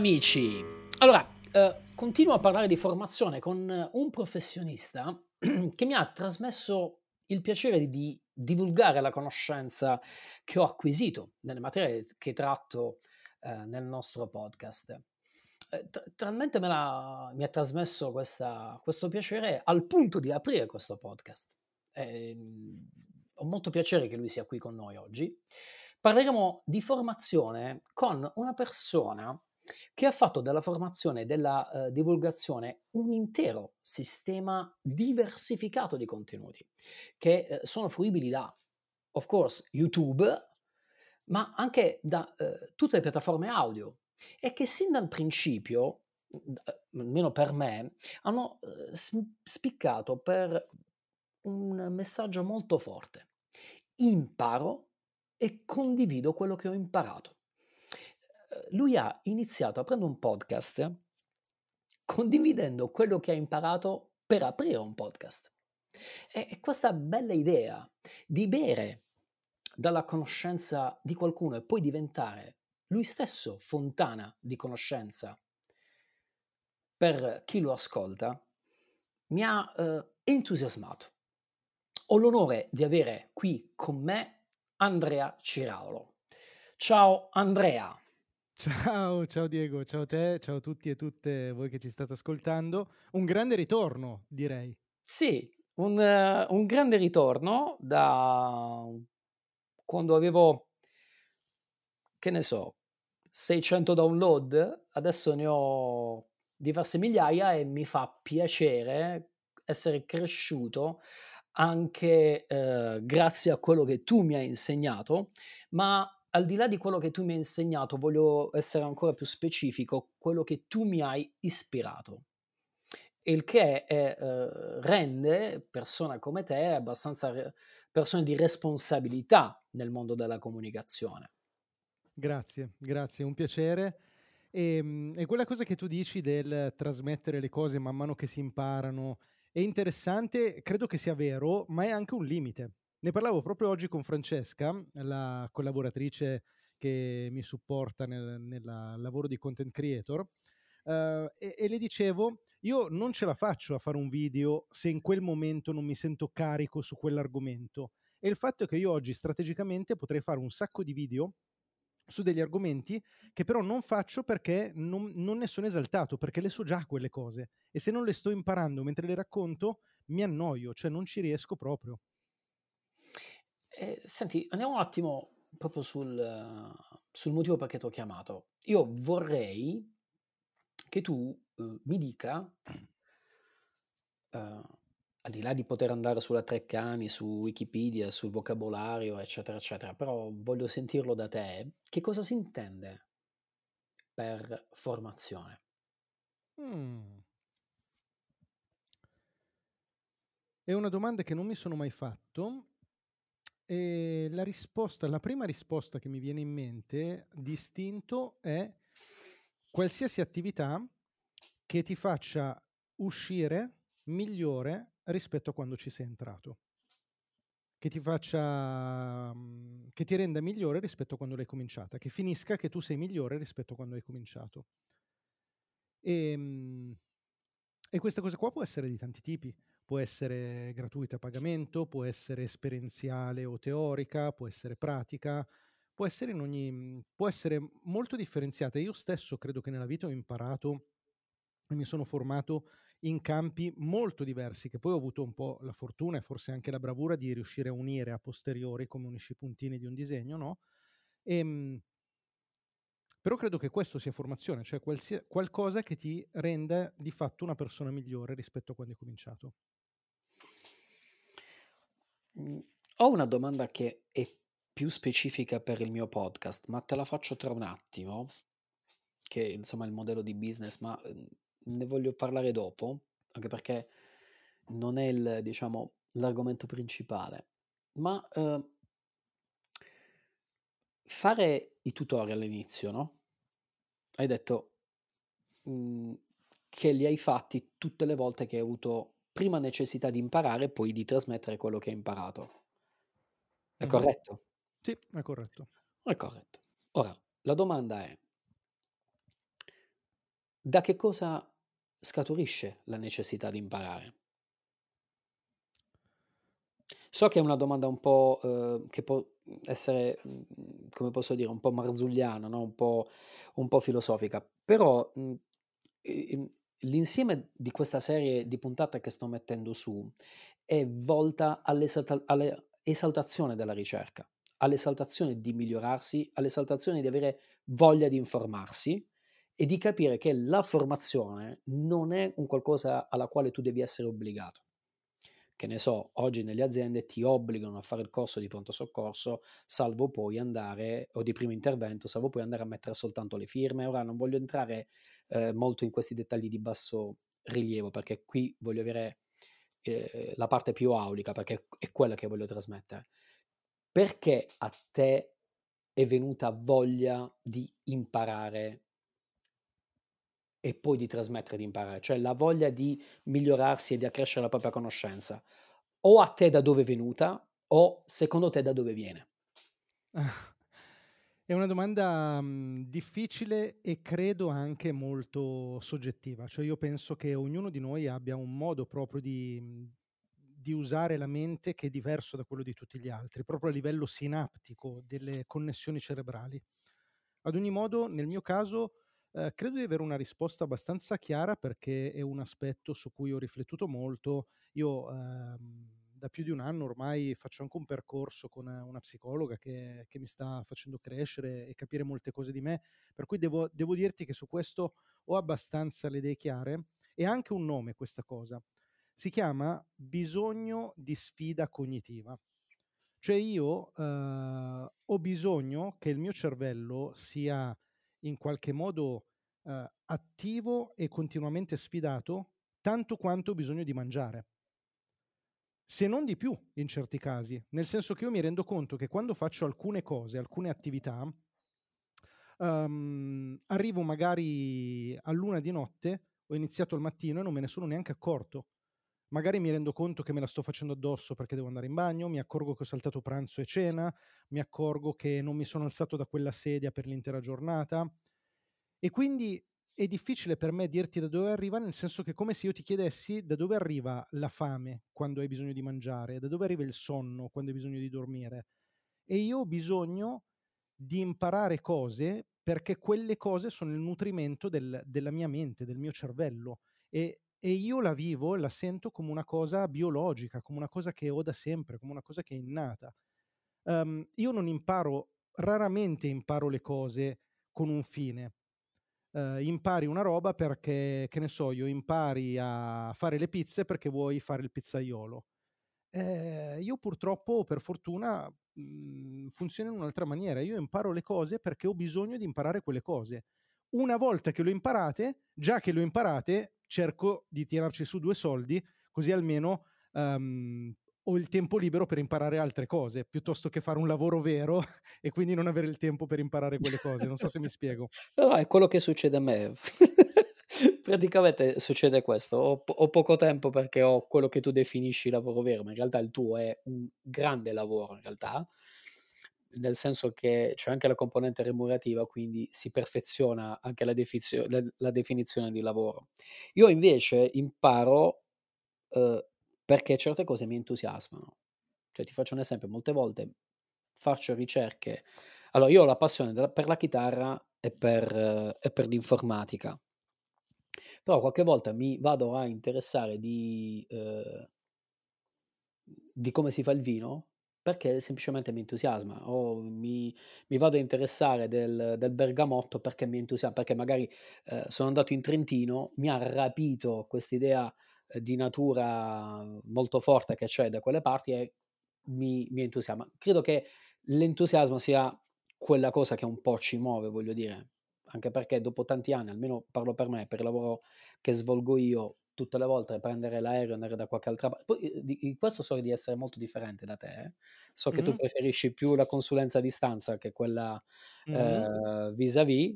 Amici. Allora, eh, continuo a parlare di formazione con un professionista che mi ha trasmesso il piacere di divulgare la conoscenza che ho acquisito nelle materie che tratto eh, nel nostro podcast. Eh, talmente me la, mi ha trasmesso questa, questo piacere al punto di aprire questo podcast. Eh, ho molto piacere che lui sia qui con noi oggi. Parleremo di formazione con una persona che ha fatto della formazione e della uh, divulgazione un intero sistema diversificato di contenuti che uh, sono fruibili da, of course, YouTube, ma anche da uh, tutte le piattaforme audio e che sin dal principio, almeno per me, hanno spiccato per un messaggio molto forte. Imparo e condivido quello che ho imparato. Ehm, lui ha iniziato aprendo un podcast condividendo quello che ha imparato per aprire un podcast. E questa bella idea di bere dalla conoscenza di qualcuno e poi diventare lui stesso fontana di conoscenza per chi lo ascolta mi ha eh, entusiasmato. Ho l'onore di avere qui con me Andrea Ciraulo. Ciao Andrea. Ciao, ciao Diego, ciao te, ciao a tutti e tutte voi che ci state ascoltando. Un grande ritorno, direi. Sì, un, uh, un grande ritorno da quando avevo, che ne so, 600 download, adesso ne ho diverse migliaia e mi fa piacere essere cresciuto anche eh, grazie a quello che tu mi hai insegnato, ma al di là di quello che tu mi hai insegnato, voglio essere ancora più specifico, quello che tu mi hai ispirato. Il che è, eh, rende persone come te abbastanza re- persone di responsabilità nel mondo della comunicazione. Grazie, grazie, un piacere. E, ehm, e quella cosa che tu dici del trasmettere le cose man mano che si imparano è interessante, credo che sia vero, ma è anche un limite. Ne parlavo proprio oggi con Francesca, la collaboratrice che mi supporta nel, nel lavoro di content creator, uh, e, e le dicevo, io non ce la faccio a fare un video se in quel momento non mi sento carico su quell'argomento. E il fatto è che io oggi strategicamente potrei fare un sacco di video su degli argomenti che però non faccio perché non, non, ne sono esaltato, perché le so già quelle cose e se non le sto imparando mentre le racconto mi annoio, cioè non ci riesco proprio. Eh, senti, andiamo un attimo proprio sul, sul motivo perché ti ho chiamato. Io vorrei che tu uh, mi dica uh, al di là di poter andare sulla Treccani, su Wikipedia, sul vocabolario, eccetera, eccetera, però voglio sentirlo da te, che cosa si intende per formazione? Mm. È una domanda che non mi sono mai fatto e la risposta, la prima risposta che mi viene in mente, distinto, è qualsiasi attività che ti faccia uscire migliore rispetto a quando ci sei entrato. Che ti faccia, mm, che ti renda migliore rispetto a quando l'hai cominciata, che finisca che tu sei migliore rispetto a quando hai cominciato. E, ehm, e questa cosa qua può essere di tanti tipi. Può essere gratuita a pagamento, può essere esperienziale o teorica, può essere pratica, può essere, in ogni, può essere molto differenziata. Io stesso credo che nella vita ho imparato e mi sono formato in campi molto diversi, che poi ho avuto un po' la fortuna e forse anche la bravura di riuscire a unire a posteriori come unisci i puntini di un disegno, no? E, ehm, però credo che questo sia formazione, cioè qualsia, qualcosa che ti renda di fatto una persona migliore rispetto a quando hai cominciato. Mhmm, ho una domanda che è più specifica per il mio podcast, ma te la faccio tra un attimo, che insomma è il modello di business, ma mhmm, ne voglio parlare dopo, anche perché non è il, diciamo, l'argomento principale, ma eh, fare i tutorial all'inizio, no? Hai detto mh, mm, che li hai fatti tutte le volte che hai avuto prima necessità di imparare e poi di trasmettere quello che hai imparato. È mm-hmm. corretto? Sì, è corretto. È corretto. Ora, la domanda è, da che cosa scaturisce la necessità di imparare? So che è una domanda un po', uhm, che può essere, mhmm, come posso dire, un po' marzulliana, no, un po' un po' filosofica, però, ehm, l'insieme di questa serie di puntate che sto mettendo su è volta all'esalta all'esaltazione della ricerca, all'esaltazione di migliorarsi, all'esaltazione di avere voglia di informarsi e di capire che la formazione non è un qualcosa alla quale tu devi essere obbligato che ne so, oggi nelle aziende ti obbligano a fare il corso di pronto soccorso, salvo poi andare, o di primo intervento, salvo poi andare a mettere soltanto le firme. Ora non voglio entrare eh, molto in questi dettagli di basso rilievo, perché qui voglio avere eh, la parte più aulica, perché è quella che voglio trasmettere. Perché a te è venuta voglia di imparare e poi di trasmettere di imparare, cioè la voglia di migliorarsi e di accrescere la propria conoscenza. O a te da dove è venuta o secondo te da dove viene? È una domanda mh, difficile e credo anche molto soggettiva, cioè io penso che ognuno di noi abbia un modo proprio di, di usare la mente che è diverso da quello di tutti gli altri, proprio a livello sinaptico delle connessioni cerebrali. Ad ogni modo, nel mio caso, eh, credo di avere una risposta abbastanza chiara perché è un aspetto su cui ho riflettuto molto. Io ehm, da più di un anno ormai faccio anche un percorso con una psicologa che, che, mi sta facendo crescere e capire molte cose di me, per cui devo, devo dirti che su questo ho abbastanza le idee chiare e anche un nome questa cosa. Si chiama bisogno di sfida cognitiva. Cioè io eh, ho bisogno che il mio cervello sia in qualche modo eh, attivo e continuamente sfidato tanto quanto ho bisogno di mangiare. Se non di più in certi casi, nel senso che io mi rendo conto che quando faccio alcune cose, alcune attività, um, arrivo magari a luna di notte, ho iniziato al mattino e non me ne sono neanche accorto. Magari mi rendo conto che me la sto facendo addosso perché devo andare in bagno, mi accorgo che ho saltato pranzo e cena, mi accorgo che non mi sono alzato da quella sedia per l'intera giornata. E quindi è difficile per me dirti da dove arriva, nel senso che come se io ti chiedessi da dove arriva la fame quando hai bisogno di mangiare, da dove arriva il sonno quando hai bisogno di dormire. E io ho bisogno di imparare cose perché quelle cose sono il nutrimento del, della mia mente, del mio cervello. E, e io la vivo, la sento come una cosa biologica, come una cosa che ho da sempre, come una cosa che è innata. Um, io non imparo, raramente imparo le cose con un fine eh, impari una roba perché, che ne so, io impari a fare le pizze perché vuoi fare il pizzaiolo. Eh, io purtroppo, per fortuna, mh, mhmm, funziona in un'altra maniera. Io imparo le cose perché ho bisogno di imparare quelle cose. Una volta che le ho imparate, già che le ho imparate, cerco di tirarci su due soldi, così almeno um, ho il tempo libero per imparare altre cose, piuttosto che fare un lavoro vero e quindi non avere il tempo per imparare quelle cose. Non so se mi spiego. No, è quello che succede a me. Praticamente succede questo, ho, ho, poco tempo perché ho quello che tu definisci lavoro vero, ma in realtà il tuo è un grande lavoro in realtà, nel senso che c'è anche la componente remunerativa, quindi si perfeziona anche la, defizio- la, la definizione di lavoro. Io invece imparo eh, perché certe cose mi entusiasmano. Cioè, ti faccio un esempio, molte volte faccio ricerche. Allora, io ho la passione della, per la chitarra e per, eh, e per l'informatica. Però qualche volta mi vado a interessare di, eh, di come si fa il vino perché semplicemente mi entusiasma o mi, mi vado a interessare del, del, bergamotto perché mi entusiasma, perché magari eh, sono andato in Trentino, mi ha rapito questa idea di natura molto forte che c'è da quelle parti e mi, mi entusiasma. Credo che l'entusiasmo sia quella cosa che un po' ci muove, voglio dire, anche perché dopo tanti anni, almeno parlo per me, per il lavoro che svolgo io, tutte le volte prendere l'aereo e andare da qualche altra parte. Poi eh, di, questo so di essere molto differente da te. Eh? So che mm-hmm. tu preferisci più la consulenza a distanza che quella mm-hmm. eh, vis-à-vis,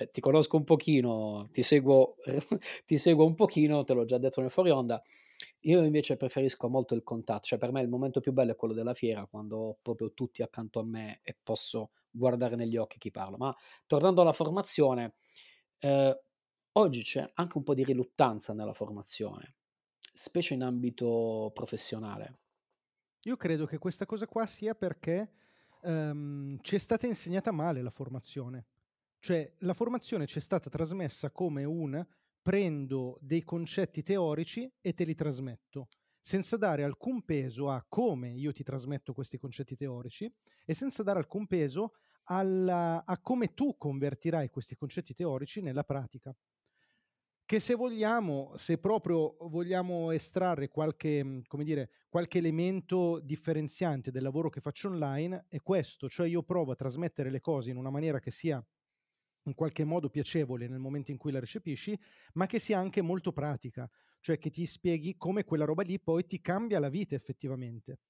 eh, ti conosco un pochino, ti seguo, ti seguo un pochino, te l'ho già detto nel fuori onda. Io invece preferisco molto il contatto, cioè per me il momento più bello è quello della fiera, quando ho proprio tutti accanto a me e posso guardare negli occhi chi parla. Ma tornando alla formazione, eh, oggi c'è anche un po' di riluttanza nella formazione, specie in ambito professionale. Io credo che questa cosa qua sia perché um, ci è stata insegnata male la formazione. Cioè la formazione ci è stata trasmessa come un prendo dei concetti teorici e te li trasmetto, senza dare alcun peso a come io ti trasmetto questi concetti teorici e senza dare alcun peso alla, a come tu convertirai questi concetti teorici nella pratica. Che se vogliamo, se proprio vogliamo estrarre qualche, dire, qualche elemento differenziante del lavoro che faccio online, è questo, cioè io provo a trasmettere le cose in una maniera che sia in qualche modo piacevole nel momento in cui la recepisci, ma che sia anche molto pratica, cioè che ti spieghi come quella roba lì poi ti cambia la vita effettivamente.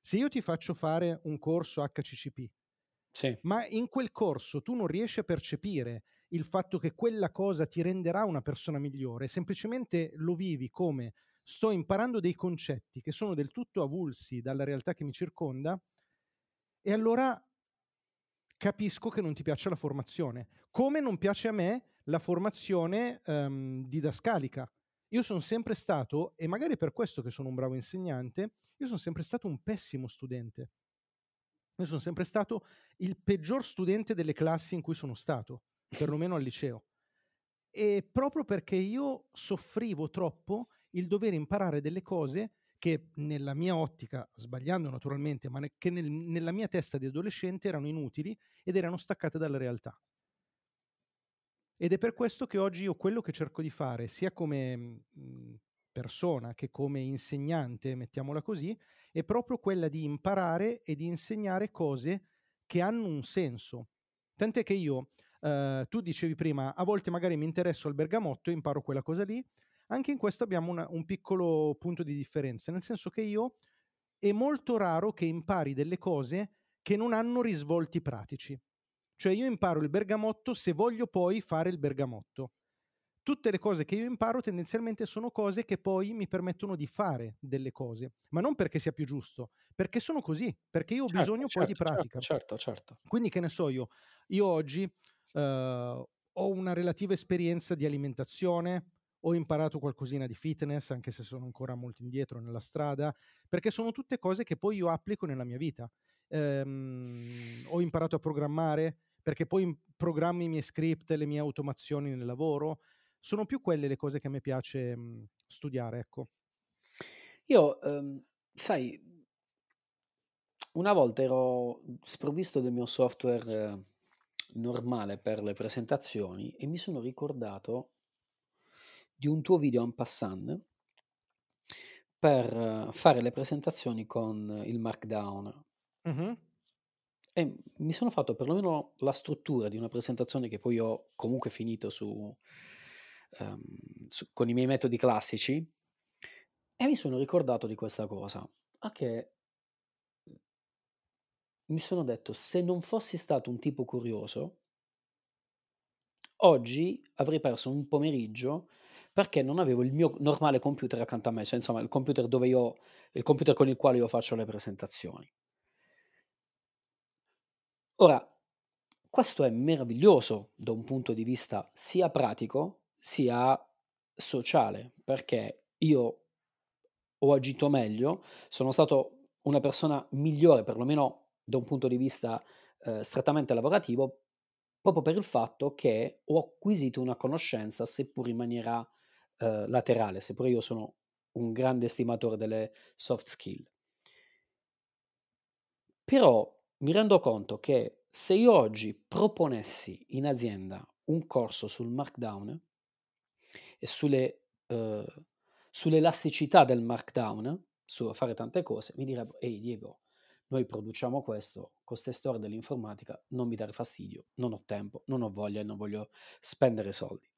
Se io ti faccio fare un corso HCCP, sì. ma in quel corso tu non riesci a percepire il fatto che quella cosa ti renderà una persona migliore, semplicemente lo vivi come sto imparando dei concetti che sono del tutto avulsi dalla realtà che mi circonda, e allora capisco che non ti piace la formazione, come non piace a me la formazione um, didascalica. Io sono sempre stato, e magari per questo che sono un bravo insegnante, io sono sempre stato un pessimo studente. Io sono sempre stato il peggior studente delle classi in cui sono stato, perlomeno al liceo. E proprio perché io soffrivo troppo il dover imparare delle cose che nella mia ottica, sbagliando naturalmente, ma ne- che nel- nella mia testa di adolescente erano inutili ed erano staccate dalla realtà. Ed è per questo che oggi io quello che cerco di fare, sia come mh, mhmm, persona che come insegnante, mettiamola così, è proprio quella di imparare e di insegnare cose che hanno un senso. Tant'è che io, eh, tu dicevi prima, a volte magari mi interesso al bergamotto e imparo quella cosa lì, anche in questo abbiamo una, un piccolo punto di differenza, nel senso che io è molto raro che impari delle cose che non hanno risvolti pratici. Cioè io imparo il bergamotto se voglio poi fare il bergamotto tutte le cose che io imparo tendenzialmente sono cose che poi mi permettono di fare delle cose, ma non perché sia più giusto, perché sono così, perché io ho certo, bisogno certo, poi di certo, pratica. Certo, certo. Quindi che ne so io, io oggi uh, ho una relativa esperienza di alimentazione, ho imparato qualcosina di fitness, anche se sono ancora molto indietro nella strada, perché sono tutte cose che poi io applico nella mia vita. Um, ho imparato a programmare, perché poi programmi i miei script, le mie automazioni nel lavoro, sono più quelle le cose che a me piace mh, mhmm, studiare, ecco. Io, ehm, sai, una volta ero sprovvisto del mio software eh, normale per le presentazioni e mi sono ricordato di un tuo video en passant per fare le presentazioni con il Markdown. Mh-mh. E mi sono fatto perlomeno la struttura di una presentazione che poi ho comunque finito su ehm, su, con i miei metodi classici e mi sono ricordato di questa cosa, a che mi sono detto se non fossi stato un tipo curioso, oggi avrei perso un pomeriggio perché non avevo il mio normale computer accanto a me, cioè insomma il computer io, il computer con il quale io faccio le presentazioni. Ora, questo è meraviglioso da un punto di vista sia pratico sia sociale, perché io ho agito meglio, sono stato una persona migliore, perlomeno da un punto di vista eh, strettamente lavorativo, proprio per il fatto che ho acquisito una conoscenza, seppur in maniera eh, laterale, seppur io sono un grande estimatore delle soft skill. Però mi rendo conto che se io oggi proponessi in azienda un corso sul markdown, e sulle, uh, sull'elasticità del markdown, su fare tante cose, mi direbbero, ehi Diego, noi produciamo questo, con queste storie dell'informatica, non mi dare fastidio, non ho tempo, non ho voglia e non voglio spendere soldi.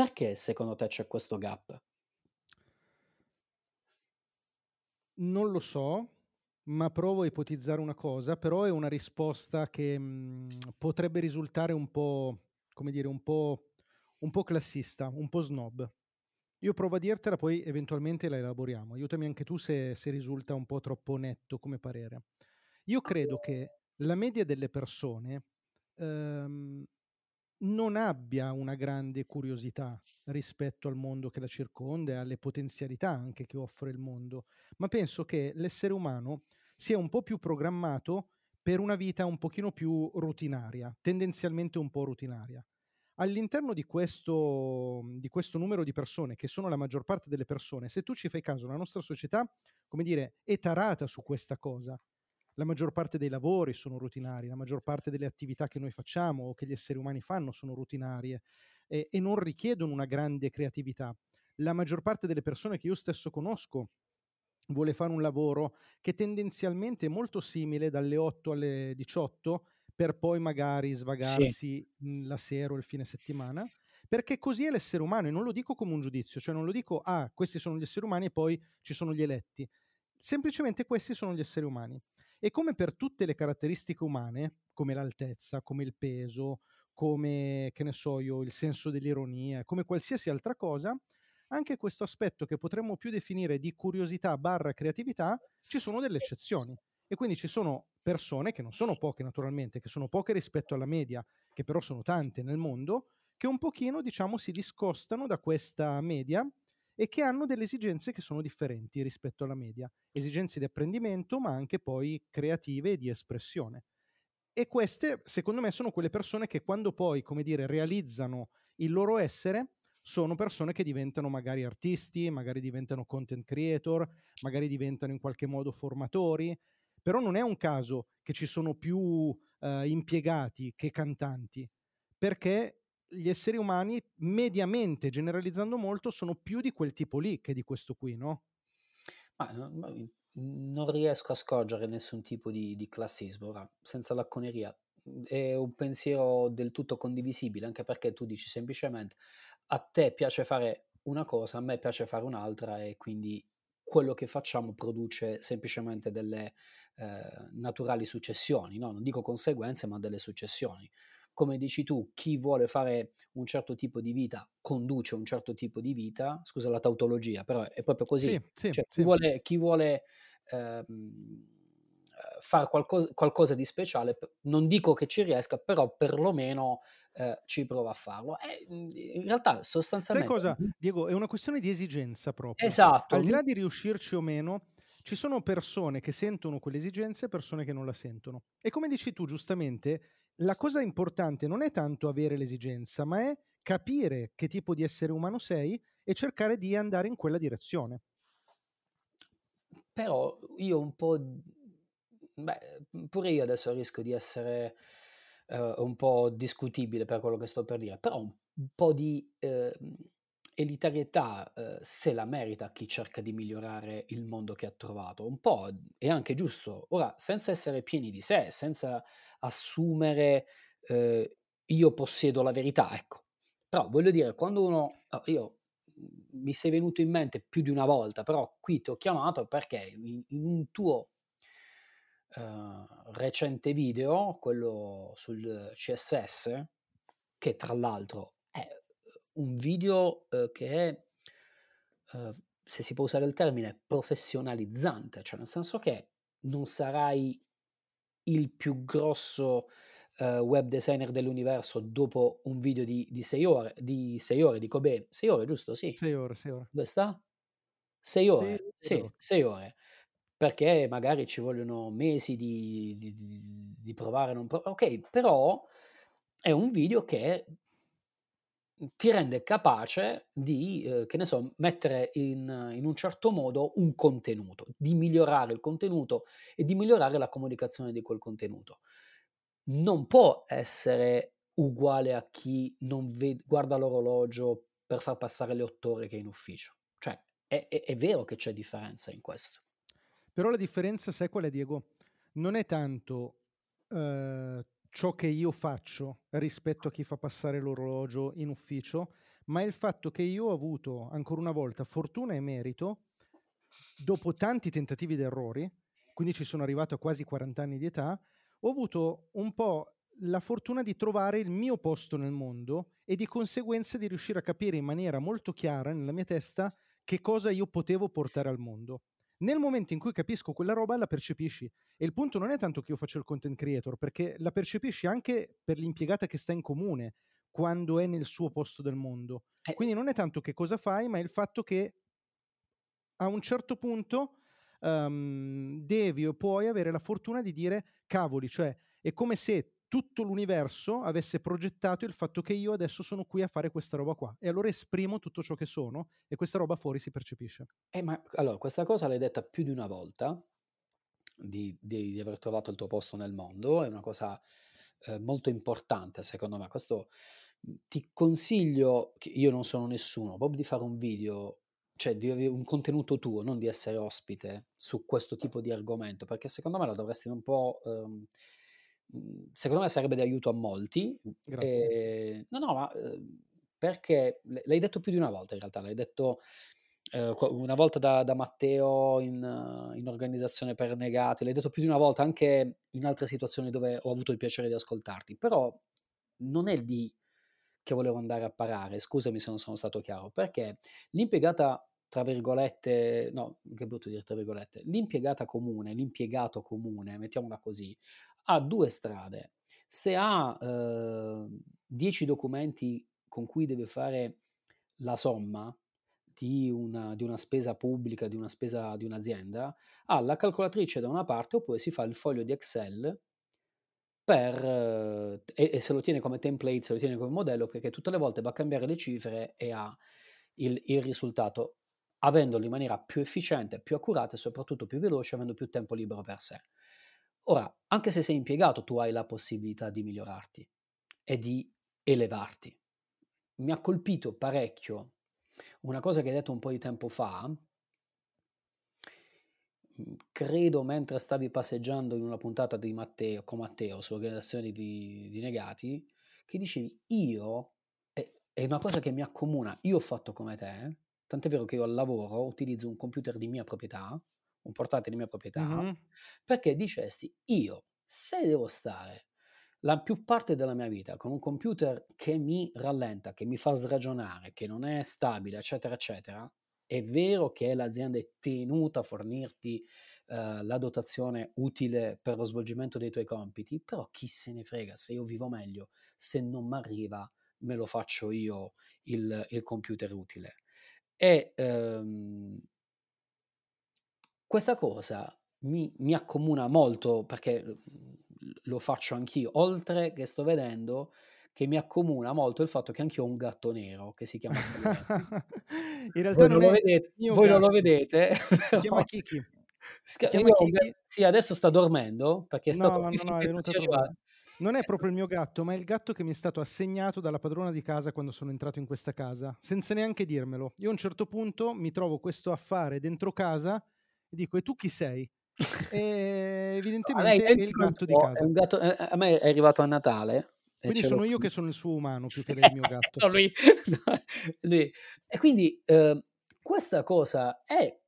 Perché secondo te c'è questo gap? Non lo so, ma provo a ipotizzare una cosa, però è una risposta che mh, mhmm, potrebbe risultare un po', come dire, un po' un po' classista, un po' snob. Io provo a dirtela, poi eventualmente la elaboriamo. Aiutami anche tu se, se risulta un po' troppo netto come parere. Io credo che la media delle persone ehm, non abbia una grande curiosità rispetto al mondo che la circonda e alle potenzialità anche che offre il mondo, ma penso che l'essere umano sia un po' più programmato per una vita un pochino più rutinaria, tendenzialmente un po' rutinaria. All'interno di questo, di questo numero di persone, che sono la maggior parte delle persone, se tu ci fai caso, la nostra società, come dire, è tarata su questa cosa. La maggior parte dei lavori sono rutinari, la maggior parte delle attività che noi facciamo o che gli esseri umani fanno sono rutinarie e, e non richiedono una grande creatività. La maggior parte delle persone che io stesso conosco vuole fare un lavoro che tendenzialmente è molto simile dalle 8 alle 18 per poi magari svagarsi sì. la sera o il fine settimana, perché così è l'essere umano e non lo dico come un giudizio, cioè non lo dico ah, questi sono gli esseri umani e poi ci sono gli eletti. Semplicemente questi sono gli esseri umani. E come per tutte le caratteristiche umane, come l'altezza, come il peso, come che ne so io, il senso dell'ironia, come qualsiasi altra cosa, anche questo aspetto che potremmo più definire di curiosità barra creatività, ci sono delle eccezioni. E quindi ci sono persone, che non sono poche naturalmente, che sono poche rispetto alla media, che però sono tante nel mondo, che un pochino, diciamo, si discostano da questa media e che hanno delle esigenze che sono differenti rispetto alla media, esigenze di apprendimento, ma anche poi creative e di espressione. E queste, secondo me, sono quelle persone che quando poi, come dire, realizzano il loro essere, sono persone che diventano magari artisti, magari diventano content creator, magari diventano in qualche modo formatori, però non è un caso che ci sono più eh, impiegati che cantanti, perché gli esseri umani mediamente, generalizzando molto, sono più di quel tipo lì che di questo qui, no? Ma, non riesco a scorgere nessun tipo di, di classismo, ora, senza lacconeria. È un pensiero del tutto condivisibile, anche perché tu dici semplicemente a te piace fare una cosa, a me piace fare un'altra e quindi quello che facciamo produce semplicemente delle eh, naturali successioni, no? non dico conseguenze, ma delle successioni. Come dici tu, chi vuole fare un certo tipo di vita conduce un certo tipo di vita, scusa la tautologia, però è proprio così. Sì, sì, cioè, sì. Chi vuole, chi vuole ehm, fare qualcosa, qualcosa, di speciale, non dico che ci riesca, però perlomeno eh, ci prova a farlo. E in realtà sostanzialmente... Sai cosa, Diego? È una questione di esigenza proprio. Esatto. Al di là di riuscirci o meno, ci sono persone che sentono quell'esigenza e persone che non la sentono. E come dici tu giustamente, la cosa importante non è tanto avere l'esigenza, ma è capire che tipo di essere umano sei e cercare di andare in quella direzione. Però io un po' Beh, pure io adesso rischio di essere uh, un po' discutibile per quello che sto per dire, però un, po' di elitarietà uh, se la merita chi cerca di migliorare il mondo che ha trovato. Un po' è anche giusto. Ora, senza essere pieni di sé, senza assumere io possiedo la verità, ecco. Però voglio dire, quando uno... Oh, io mi sei venuto in mente più di una volta, però qui ti ho chiamato perché in, in un tuo uh, recente video, quello sul CSS, che tra l'altro un video uh, che è, uh, se si può usare il termine, professionalizzante, cioè nel senso che non sarai il più grosso web designer dell'universo dopo un video di, di sei ore, di sei ore, dico bene, sei ore giusto? Sì. Sei ore, sei ore. Dove sta? Sei ore, sì, sì sei ore perché magari ci vogliono mesi di, di, di provare, non provare. Ok, però è un video che ti rende capace di, eh, che ne so, mettere in, in, un certo modo un contenuto, di migliorare il contenuto e di migliorare la comunicazione di quel contenuto. Non può essere uguale a chi non ved- guarda l'orologio per far passare le otto ore che è in ufficio. Cioè, è, è, è vero che c'è differenza in questo. Però la differenza, sai qual è, Diego? Non è tanto eh, ciò che io faccio rispetto a chi fa passare l'orologio in ufficio, ma il fatto che io ho avuto, ancora una volta, fortuna e merito, dopo tanti tentativi ed errori, quindi ci sono arrivato a quasi 40 anni di età, ho avuto un po' la fortuna di trovare il mio posto nel mondo e di conseguenza di riuscire a capire in maniera molto chiara nella mia testa che cosa io potevo portare al mondo. Nel momento in cui capisco quella roba, la percepisci. E il punto non è tanto che io faccio il content creator, perché la percepisci anche per l'impiegata che sta in comune. quando è nel suo posto del mondo. Eh, Quindi non è tanto che cosa fai, ma è il fatto che a un certo punto um, devi o puoi avere la fortuna di dire cavoli, cioè è come se tutto l'universo avesse progettato il fatto che io adesso sono qui a fare questa roba qua e allora esprimo tutto ciò che sono e questa roba fuori si percepisce. Eh, ma allora, questa cosa l'hai detta più di una volta, di, di, di aver trovato il tuo posto nel mondo, è una cosa eh, molto importante secondo me. Questo ti consiglio, io non sono nessuno, proprio di fare un video, cioè di avere un contenuto tuo, non di essere ospite su questo tipo di argomento, perché secondo me lo dovresti un po'... Ehm, secondo me sarebbe di aiuto a molti. Grazie. Ehm, no, no, ma ehm, perché l'hai detto più di una volta in realtà, l'hai detto eh, una volta da, da Matteo in, in, organizzazione per negati, l'hai detto più di una volta anche in altre situazioni dove ho avuto il piacere di ascoltarti, però non è lì che volevo andare a parare, scusami se non sono stato chiaro, perché l'impiegata tra virgolette, no, che brutto dire tra virgolette, l'impiegata comune, l'impiegato comune, mettiamola così, ha due strade. Se ha eh, 10 documenti con cui deve fare la somma di una, di una, spesa pubblica, di una spesa di un'azienda, ha la calcolatrice da una parte oppure si fa il foglio di Excel per, eh, e, e, se lo tiene come template, se lo tiene come modello, perché tutte le volte va a cambiare le cifre e ha il, il risultato, avendolo in maniera più efficiente, più accurata e soprattutto più veloce, avendo più tempo libero per sé. Ora, anche se sei impiegato, tu hai la possibilità di migliorarti e di elevarti. Mi ha colpito parecchio una cosa che hai detto un po' di tempo fa, mhmm, credo mentre stavi passeggiando in una puntata di Matteo, con Matteo su organizzazioni di, di negati, che dicevi io, è, è, una cosa che mi accomuna, io ho fatto come te, tant'è vero che io al lavoro utilizzo un computer di mia proprietà, un portatile di mia proprietà, mm-hmm. perché dicesti io, se devo stare la più parte della mia vita con un computer che mi rallenta, che mi fa sragionare, che non è stabile, eccetera, eccetera, è vero che l'azienda è tenuta a fornirti uh, la dotazione utile per lo svolgimento dei tuoi compiti, però chi se ne frega se io vivo meglio, se non mi arriva me lo faccio io il, il computer utile. E um, questa cosa mi, mi accomuna molto perché lo faccio anch'io, oltre che sto vedendo che mi accomuna molto il fatto che anch'io ho un gatto nero che si chiama In realtà voi non, lo vedete, voi non lo vedete. Si chiama Kiki. Si chiama Kiki. Sì, adesso sta dormendo perché è stato no, no, no, è non è proprio il mio gatto, ma è il gatto che mi è stato assegnato dalla padrona di casa quando sono entrato in questa casa, senza neanche dirmelo. Io a un certo punto mi trovo questo affare dentro casa e dico, e tu chi sei? E evidentemente è il gatto di casa. Gatto, a me è arrivato a Natale. Quindi sono io che sono il suo umano più che il mio gatto. no, lui, lui. E quindi eh, questa cosa è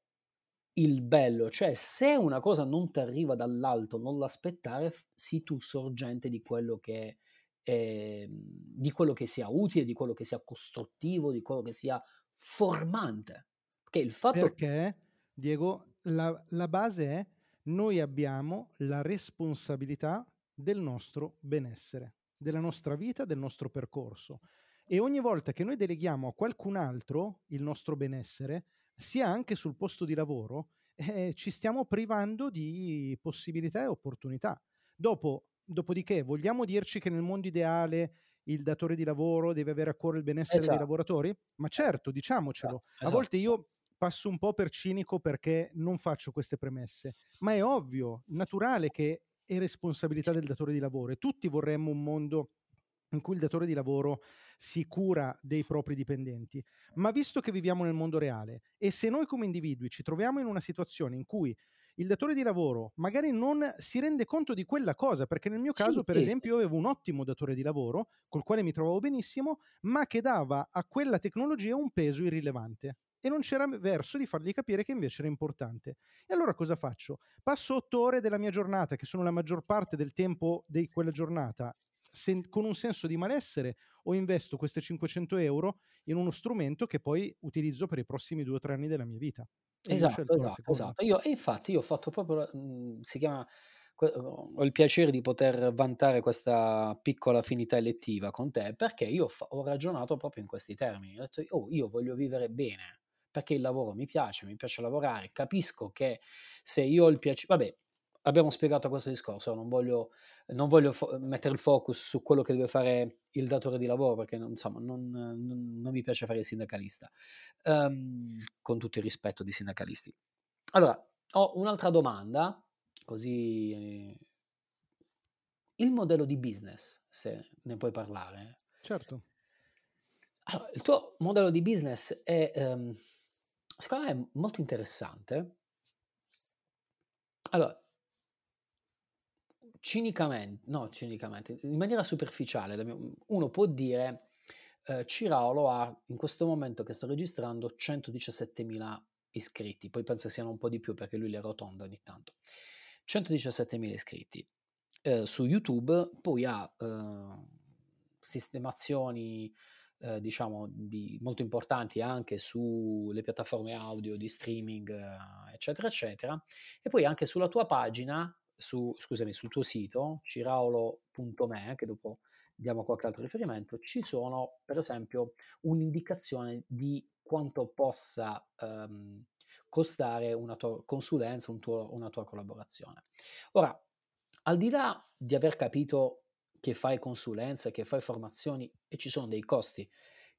il bello, cioè se una cosa non ti arriva dall'alto, non l'aspettare, sii tu sorgente di quello che è, di quello che sia utile, di quello che sia costruttivo, di quello che sia formante. Perché il fatto... Perché, Diego, la, la base è noi abbiamo la responsabilità del nostro benessere, della nostra vita, del nostro percorso. E ogni volta che noi deleghiamo a qualcun altro il nostro benessere, sia anche sul posto di lavoro, eh, ci stiamo privando di possibilità e opportunità. Dopo, dopodiché, vogliamo dirci che nel mondo ideale il datore di lavoro deve avere a cuore il benessere esatto. dei lavoratori? Ma certo, diciamocelo. Esatto. A volte io passo un po' per cinico perché non faccio queste premesse, ma è ovvio, naturale che è responsabilità del datore di lavoro e tutti vorremmo un mondo in cui il datore di lavoro si cura dei propri dipendenti. Ma visto che viviamo nel mondo reale e se noi come individui ci troviamo in una situazione in cui il datore di lavoro magari non si rende conto di quella cosa, perché nel mio caso, sì, per sì. esempio, io avevo un ottimo datore di lavoro col quale mi trovavo benissimo, ma che dava a quella tecnologia un peso irrilevante e non c'era verso di fargli capire che invece era importante. E allora cosa faccio? Passo otto ore della mia giornata, che sono la maggior parte del tempo di quella giornata, sen- con un senso di malessere o investo queste 500 euro in uno strumento che poi utilizzo per i prossimi due o tre anni della mia vita. E esatto, esatto, esatto. Io, e infatti io ho fatto proprio, mh, si chiama ho il piacere di poter vantare questa piccola affinità elettiva con te perché io ho ragionato proprio in questi termini. Ho detto, oh, io voglio vivere bene perché il lavoro mi piace, mi piace lavorare, capisco che se io ho il piacere, vabbè, abbiamo spiegato questo discorso, non voglio, non voglio fo- mettere il focus su quello che deve fare il datore di lavoro perché insomma, non, non, non, mi piace fare il sindacalista, um, con tutto il rispetto di sindacalisti. Allora, ho un'altra domanda, così... Eh, il modello di business, se ne puoi parlare. Certo. Allora, il tuo modello di business è, um, secondo me, molto interessante. Allora, cinicamente, no, cinicamente, in maniera superficiale, uno può dire eh, Ciraulo ha in questo momento che sto registrando 117.000 iscritti, poi penso siano un po' di più perché lui le rotonda ogni tanto. 117.000 iscritti eh, su YouTube, poi ha eh, sistemazioni eh, diciamo di, molto importanti anche sulle piattaforme audio di streaming eh, eccetera eccetera e poi anche sulla tua pagina su, scusami, sul tuo sito ciraulo.me, che dopo diamo qualche altro riferimento, ci sono per esempio un'indicazione di quanto possa um, costare una tua consulenza, un tuo, una tua collaborazione. Ora, al di là di aver capito che fai consulenza, che fai formazioni e ci sono dei costi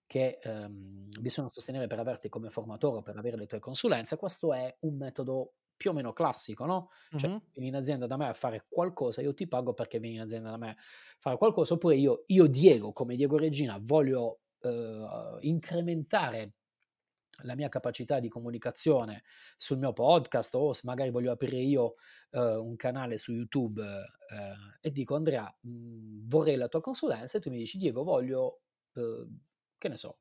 che um, bisogna sostenere per averti come formatore o per avere le tue consulenze, questo è un metodo più o meno classico, no? Cioè, uh-huh. vieni in azienda da me a fare qualcosa, io ti pago perché vieni in azienda da me a fare qualcosa, oppure io, io Diego, come Diego Regina, voglio uh, incrementare la mia capacità di comunicazione sul mio podcast o se magari voglio aprire io uh, un canale su YouTube uh, e dico Andrea mh, mhmm, vorrei la tua consulenza e tu mi dici Diego voglio uh, che ne so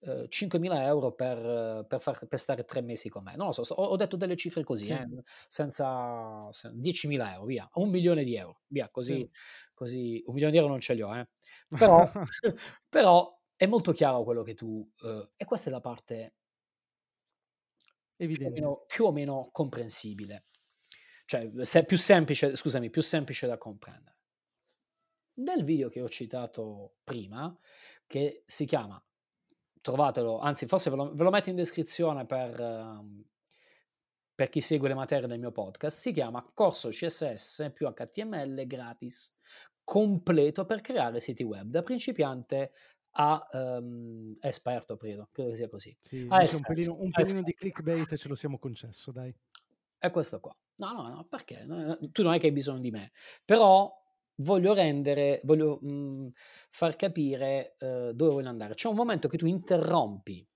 5.000 euro per, per, far, per, stare tre mesi con me. Non lo so, ho, ho detto delle cifre così, sì. eh, senza 10.000 euro, via, un milione di euro, via, così, sì. così un milione di euro non ce li ho, eh. però, però, è molto chiaro quello che tu, eh, e questa è la parte. Più o, meno, più o meno comprensibile, cioè se più semplice, scusami, più semplice da comprendere. Nel video che ho citato prima, che si chiama trovatelo, anzi forse ve lo, ve lo metto in descrizione per, uh, per, chi segue le materie del mio podcast, si chiama Corso CSS più HTML gratis, completo per creare siti web, da principiante a um, esperto, credo, credo che sia così. Sì, un pelino, un pelino di clickbait ce lo siamo concesso, dai. È questo qua. No, no, no, perché? Tu non è che hai bisogno di me, però voglio rendere, voglio mh, mhmm, far capire uh, dove voglio andare. C'è un momento che tu interrompi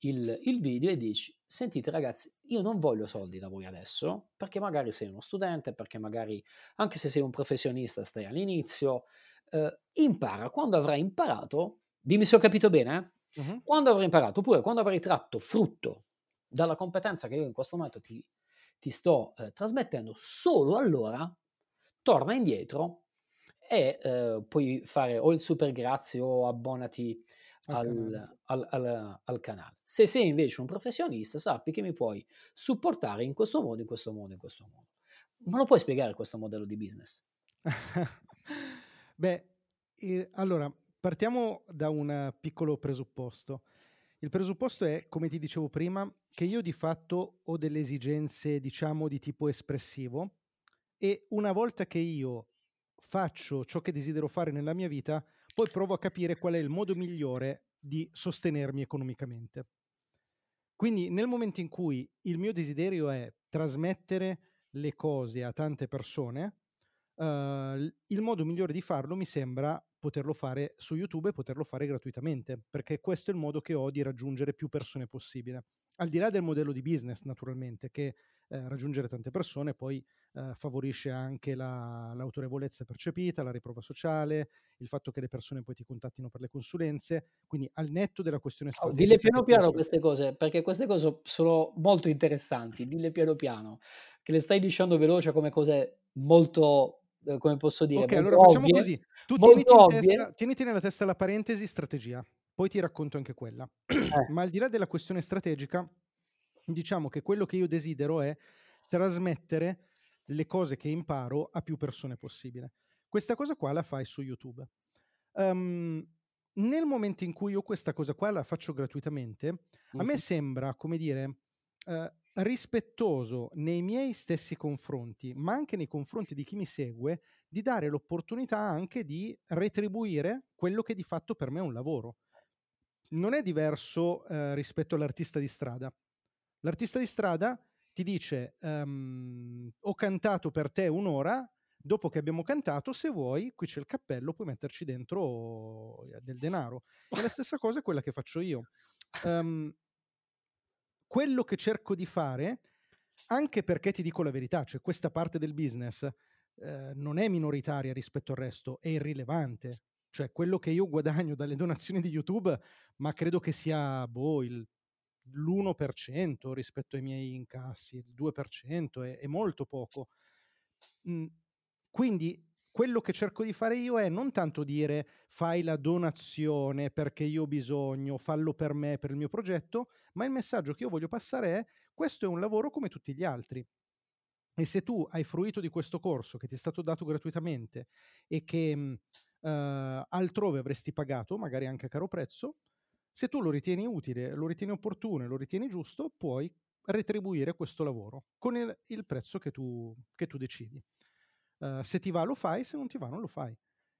il, il, video e dici, sentite ragazzi, io non voglio soldi da voi adesso, perché magari sei uno studente, perché magari anche se sei un professionista stai all'inizio, uh, impara, quando avrai imparato, dimmi se ho capito bene, eh? uh-huh. quando avrai imparato, oppure quando avrai tratto frutto dalla competenza che io in questo momento ti, ti sto uh, trasmettendo, solo allora torna indietro e eh, puoi fare o il super grazie o abbonati al, canale. Al, al, al, canale. Se sei invece un professionista, sappi che mi puoi supportare in questo modo, in questo modo, in questo modo. Ma lo puoi spiegare questo modello di business? Beh, eh, allora partiamo da un piccolo presupposto. Il presupposto è, come ti dicevo prima, che io di fatto ho delle esigenze, diciamo, di tipo espressivo e una volta che io faccio ciò che desidero fare nella mia vita, poi provo a capire qual è il modo migliore di sostenermi economicamente. Quindi nel momento in cui il mio desiderio è trasmettere le cose a tante persone, uh, il modo migliore di farlo mi sembra poterlo fare su YouTube e poterlo fare gratuitamente, perché questo è il modo che ho di raggiungere più persone possibile. Al di là del modello di business, naturalmente, che eh, raggiungere tante persone poi eh, favorisce anche la, l'autorevolezza percepita, la riprova sociale, il fatto che le persone poi ti contattino per le consulenze, quindi al netto della questione strategica. Oh, dille piano piano queste cose, perché queste cose sono molto interessanti, dille piano piano, che le stai dicendo veloce come cose molto come posso dire. Ok, allora facciamo ovvie, così. Tu tieniti, testa, tieniti, nella testa la parentesi strategia, poi ti racconto anche quella. Eh. Ma al di là della questione strategica, diciamo che quello che io desidero è trasmettere le cose che imparo a più persone possibile. Questa cosa qua la fai su YouTube. Um, nel momento in cui io questa cosa qua la faccio gratuitamente, mm-hmm. a me sembra, come dire, uh, rispettoso nei miei stessi confronti, ma anche nei confronti di chi mi segue, di dare l'opportunità anche di retribuire quello che di fatto per me è un lavoro. Non è diverso uh, rispetto all'artista di strada. L'artista di strada ti dice um, ho cantato per te un'ora, dopo che abbiamo cantato, se vuoi, qui c'è il cappello, puoi metterci dentro eh, del denaro. E la stessa cosa è quella che faccio io. Um, quello che cerco di fare, anche perché ti dico la verità, cioè questa parte del business eh, non è minoritaria rispetto al resto, è irrilevante. Cioè quello che io guadagno dalle donazioni di YouTube, ma credo che sia boh, il l'1% rispetto ai miei incassi, il 2% è, è molto poco. Mm, quindi quello che cerco di fare io è non tanto dire fai la donazione perché io ho bisogno, fallo per me, per il mio progetto, ma il messaggio che io voglio passare è questo è un lavoro come tutti gli altri. E se tu hai fruito di questo corso che ti è stato dato gratuitamente e che uh, altrove avresti pagato, magari anche a caro prezzo, se tu lo ritieni utile, lo ritieni opportuno, lo ritieni giusto, puoi retribuire questo lavoro con il, il prezzo che tu, che tu decidi. Uh, se ti va lo fai, se non ti va non lo fai.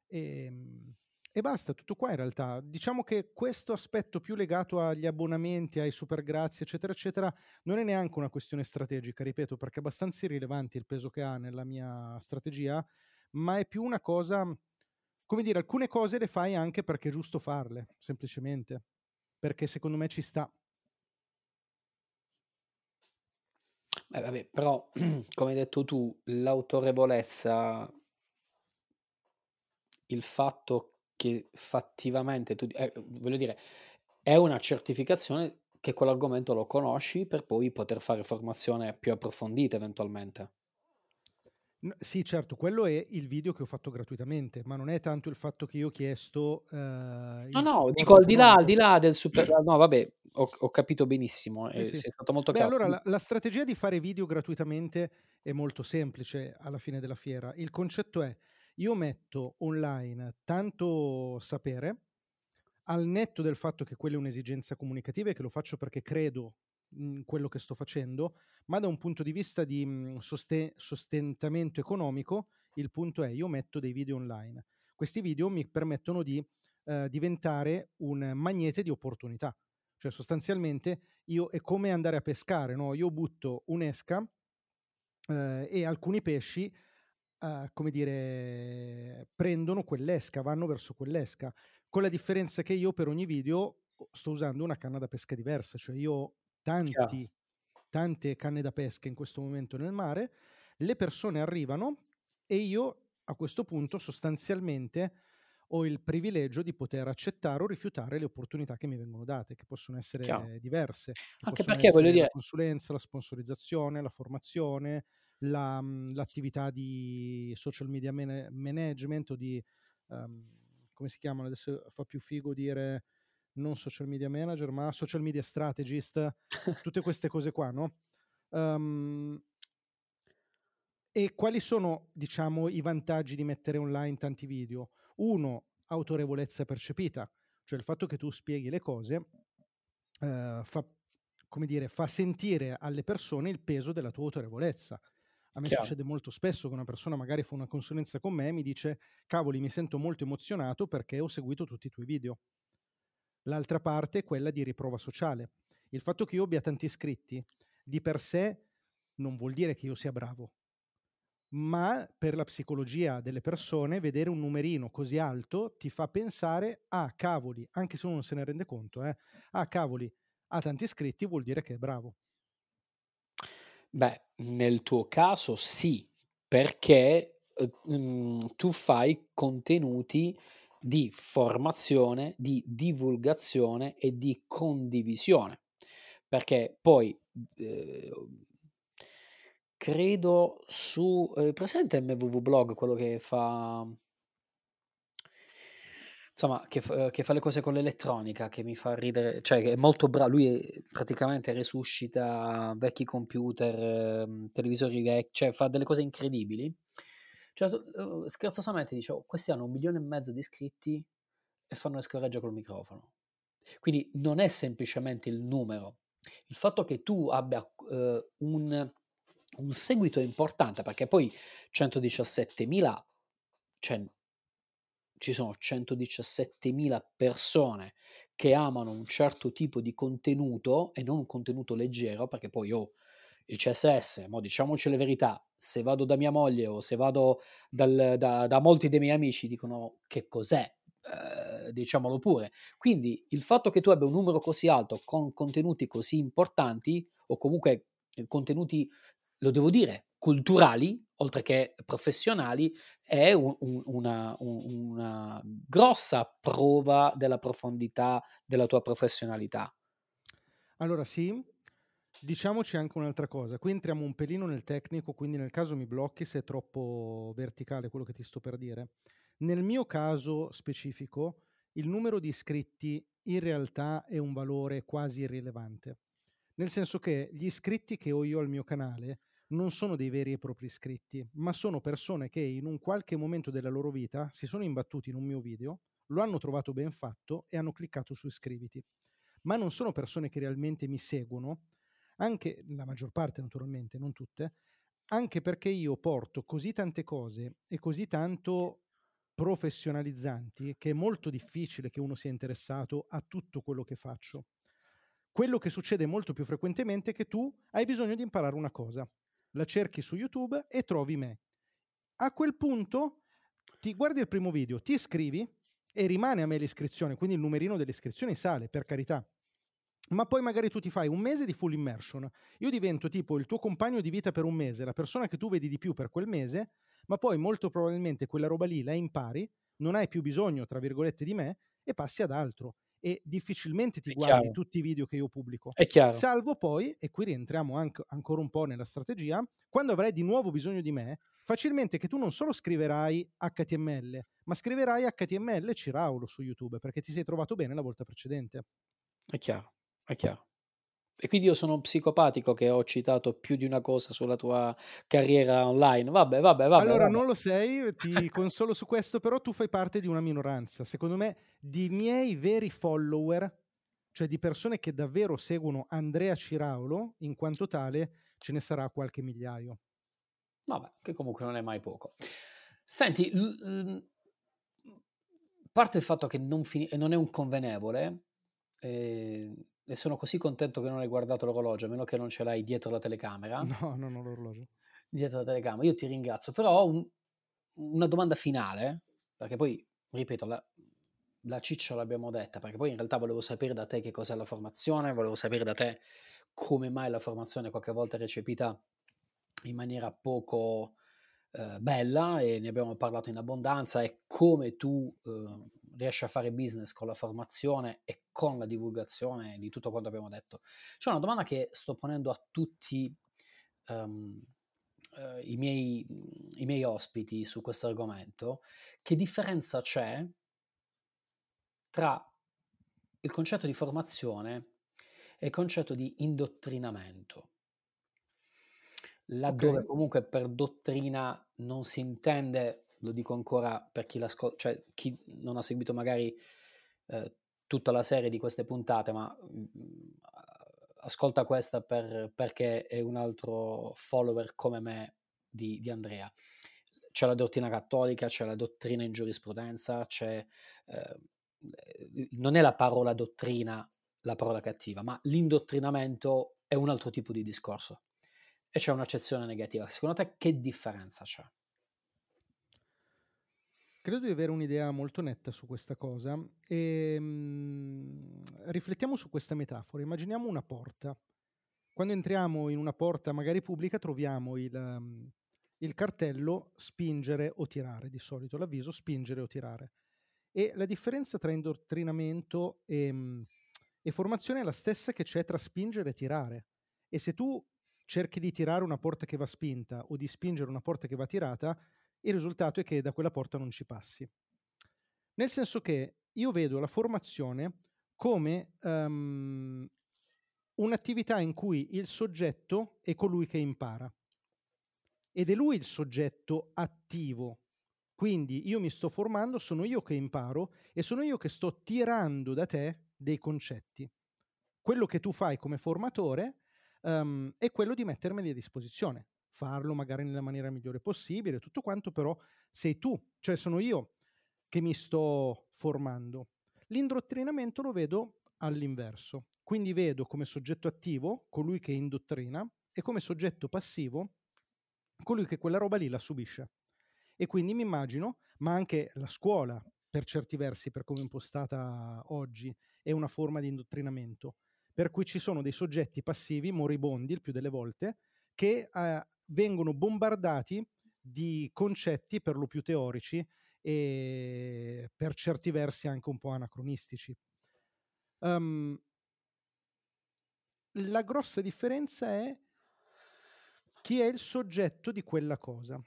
E, ehm, e, basta, tutto qua in realtà. Diciamo che questo aspetto più legato agli abbonamenti, ai super grazie, eccetera, eccetera, non è neanche una questione strategica, ripeto, perché è abbastanza irrilevante il peso che ha nella mia strategia, ma è più una cosa, come dire, alcune cose le fai anche perché è giusto farle, semplicemente perché secondo me ci sta. Beh, vabbè, però, come hai detto tu, l'autorevolezza, il fatto che fattivamente tu, eh, voglio dire, è una certificazione che quell'argomento lo conosci per poi poter fare formazione più approfondita eventualmente. Sì, certo, quello è il video che ho fatto gratuitamente, ma non è tanto il fatto che io ho chiesto eh, No, no, dico al di là, al di là del super... No, vabbè, ho, ho capito benissimo, Sì, eh, sì. sei stato molto Beh, allora la, la strategia di fare video gratuitamente è molto semplice alla fine della fiera. Il concetto è, io metto online tanto sapere, al netto del fatto che quella è un'esigenza comunicativa e che lo faccio perché credo in quello che sto facendo, ma da un punto di vista di mhmm, soste- sostentamento economico, il punto è io metto dei video online. Questi video mi permettono di eh, diventare un magnete di opportunità. Cioè sostanzialmente io è come andare a pescare, no? Io butto un'esca eh, e alcuni pesci, eh, come dire, prendono quell'esca, vanno verso quell'esca, con la differenza che io per ogni video sto usando una canna da pesca diversa, cioè io tanti, tante canne da pesca in questo momento nel mare, le persone arrivano e io a questo punto sostanzialmente ho il privilegio di poter accettare o rifiutare le opportunità che mi vengono date, che possono essere Chiaro. diverse. Anche perché voglio dire... La consulenza, la sponsorizzazione, la formazione, la, mhmm, l'attività di social media man- management o di... Um, come si chiamano? Adesso fa più figo dire non social media manager, ma social media strategist, tutte queste cose qua, no? Um, e quali sono, diciamo, i vantaggi di mettere online tanti video? Uno, autorevolezza percepita, cioè il fatto che tu spieghi le cose uh, fa, come dire, fa sentire alle persone il peso della tua autorevolezza. A me Chiaro. succede molto spesso che una persona magari fa una consulenza con me e mi dice, cavoli, mi sento molto emozionato perché ho seguito tutti i tuoi video. L'altra parte è quella di riprova sociale. Il fatto che io abbia tanti iscritti di per sé non vuol dire che io sia bravo, ma per la psicologia delle persone vedere un numerino così alto ti fa pensare, ah cavoli, anche se uno non se ne rende conto, eh, ah cavoli, ha tanti iscritti vuol dire che è bravo. Beh, nel tuo caso sì, perché eh, mm, tu fai contenuti di formazione, di divulgazione e di condivisione. Perché poi eh, credo su eh, presente MVV Blog quello che fa insomma, che, fa, che fa le cose con l'elettronica, che mi fa ridere, cioè che è molto bravo, lui praticamente resuscita vecchi computer, ehm, televisori vecchi, cioè fa delle cose incredibili. Cioè, uh, scherzosamente dicevo, oh, questi hanno un milione e mezzo di iscritti e fanno le scorregge col microfono. Quindi non è semplicemente il numero, il fatto che tu abbia uh, un, un seguito importante, perché poi 117.000, cioè ci sono 117.000 persone che amano un certo tipo di contenuto e non un contenuto leggero, perché poi oh, il CSS, mo diciamoci le verità, se vado da mia moglie o se vado dal, da, da, molti dei miei amici dicono che cos'è, eh, diciamolo pure. Quindi il fatto che tu abbia un numero così alto con contenuti così importanti o comunque contenuti, lo devo dire, culturali, oltre che professionali, è un, un, una, un, una grossa prova della profondità della tua professionalità. Allora sì, diciamoci anche un'altra cosa, qui entriamo un pelino nel tecnico, quindi nel caso mi blocchi se è troppo verticale quello che ti sto per dire. Nel mio caso specifico, il numero di iscritti in realtà è un valore quasi irrilevante, nel senso che gli iscritti che ho io al mio canale non sono dei veri e propri iscritti, ma sono persone che in un qualche momento della loro vita si sono imbattuti in un mio video, lo hanno trovato ben fatto e hanno cliccato su iscriviti. Ma non sono persone che realmente mi seguono, anche la maggior parte naturalmente, non tutte, anche perché io porto così tante cose e così tanto professionalizzanti che è molto difficile che uno sia interessato a tutto quello che faccio. Quello che succede molto più frequentemente è che tu hai bisogno di imparare una cosa la cerchi su YouTube e trovi me. A quel punto ti guardi il primo video, ti iscrivi e rimane a me l'iscrizione, quindi il numerino delle iscrizioni sale, per carità. Ma poi magari tu ti fai un mese di full immersion. Io divento tipo il tuo compagno di vita per un mese, la persona che tu vedi di più per quel mese, ma poi molto probabilmente quella roba lì la impari, non hai più bisogno, tra virgolette, di me e passi ad altro e difficilmente ti è guardi chiaro. tutti i video che io pubblico. È chiaro. Salvo poi, e qui rientriamo anche, ancora un po' nella strategia, quando avrai di nuovo bisogno di me, facilmente che tu non solo scriverai HTML, ma scriverai HTML Ciraulo su YouTube perché ti sei trovato bene la volta precedente. È chiaro, è chiaro. E quindi io sono un psicopatico che ho citato più di una cosa sulla tua carriera online. Vabbè, vabbè, vabbè. Allora, vabbè. non lo sei, ti consolo su questo, però tu fai parte di una minoranza. Secondo me, di miei veri follower, cioè di persone che davvero seguono Andrea Ciraulo, in quanto tale, ce ne sarà qualche migliaio. Vabbè, che comunque non è mai poco. Senti, l- parte il fatto che non, fini- non è un convenevole, eh, e sono così contento che non hai guardato l'orologio, a meno che non ce l'hai dietro la telecamera. No, non ho l'orologio. Dietro la telecamera. Io ti ringrazio, però ho un, una domanda finale, perché poi, ripeto, la, la ciccia l'abbiamo detta, perché poi in realtà volevo sapere da te che cos'è la formazione, volevo sapere da te come mai la formazione qualche volta è recepita in maniera poco eh, bella e ne abbiamo parlato in abbondanza e come tu eh, riesci a fare business con la formazione e con la divulgazione di tutto quanto abbiamo detto. C'è una domanda che sto ponendo a tutti um, uh, i, miei, i miei ospiti su questo argomento. Che differenza c'è tra il concetto di formazione e il concetto di indottrinamento? Laddove okay. comunque per dottrina non si intende lo dico ancora per chi, cioè, chi non ha seguito magari eh, tutta la serie di queste puntate, ma mh, mm, ascolta questa per, perché è un altro follower come me di, di, Andrea. C'è la dottrina cattolica, c'è la dottrina in giurisprudenza, c'è, eh, non è la parola dottrina la parola cattiva, ma l'indottrinamento è un altro tipo di discorso e c'è un'accezione negativa. Secondo te che differenza c'è? Credo di avere un'idea molto netta su questa cosa e mh, mhmm, riflettiamo su questa metafora. Immaginiamo una porta. Quando entriamo in una porta magari pubblica troviamo il, um, il cartello spingere o tirare, di solito l'avviso spingere o tirare. E la differenza tra indottrinamento e, mh, mhmm, e formazione è la stessa che c'è tra spingere e tirare. E se tu cerchi di tirare una porta che va spinta o di spingere una porta che va tirata, il risultato è che da quella porta non ci passi. Nel senso che io vedo la formazione come um, un'attività in cui il soggetto è colui che impara ed è lui il soggetto attivo. Quindi io mi sto formando, sono io che imparo e sono io che sto tirando da te dei concetti. Quello che tu fai come formatore um, è quello di mettermeli a disposizione, farlo magari nella maniera migliore possibile, tutto quanto però sei tu, cioè sono io che mi sto formando. L'indottrinamento lo vedo all'inverso, quindi vedo come soggetto attivo colui che indottrina e come soggetto passivo colui che quella roba lì la subisce. E quindi mi immagino, ma anche la scuola, per certi versi, per come è impostata oggi, è una forma di indottrinamento, per cui ci sono dei soggetti passivi, moribondi il più delle volte, che eh, vengono bombardati di concetti per lo più teorici e per certi versi anche un po' anacronistici. Um, la grossa differenza è chi è il soggetto di quella cosa.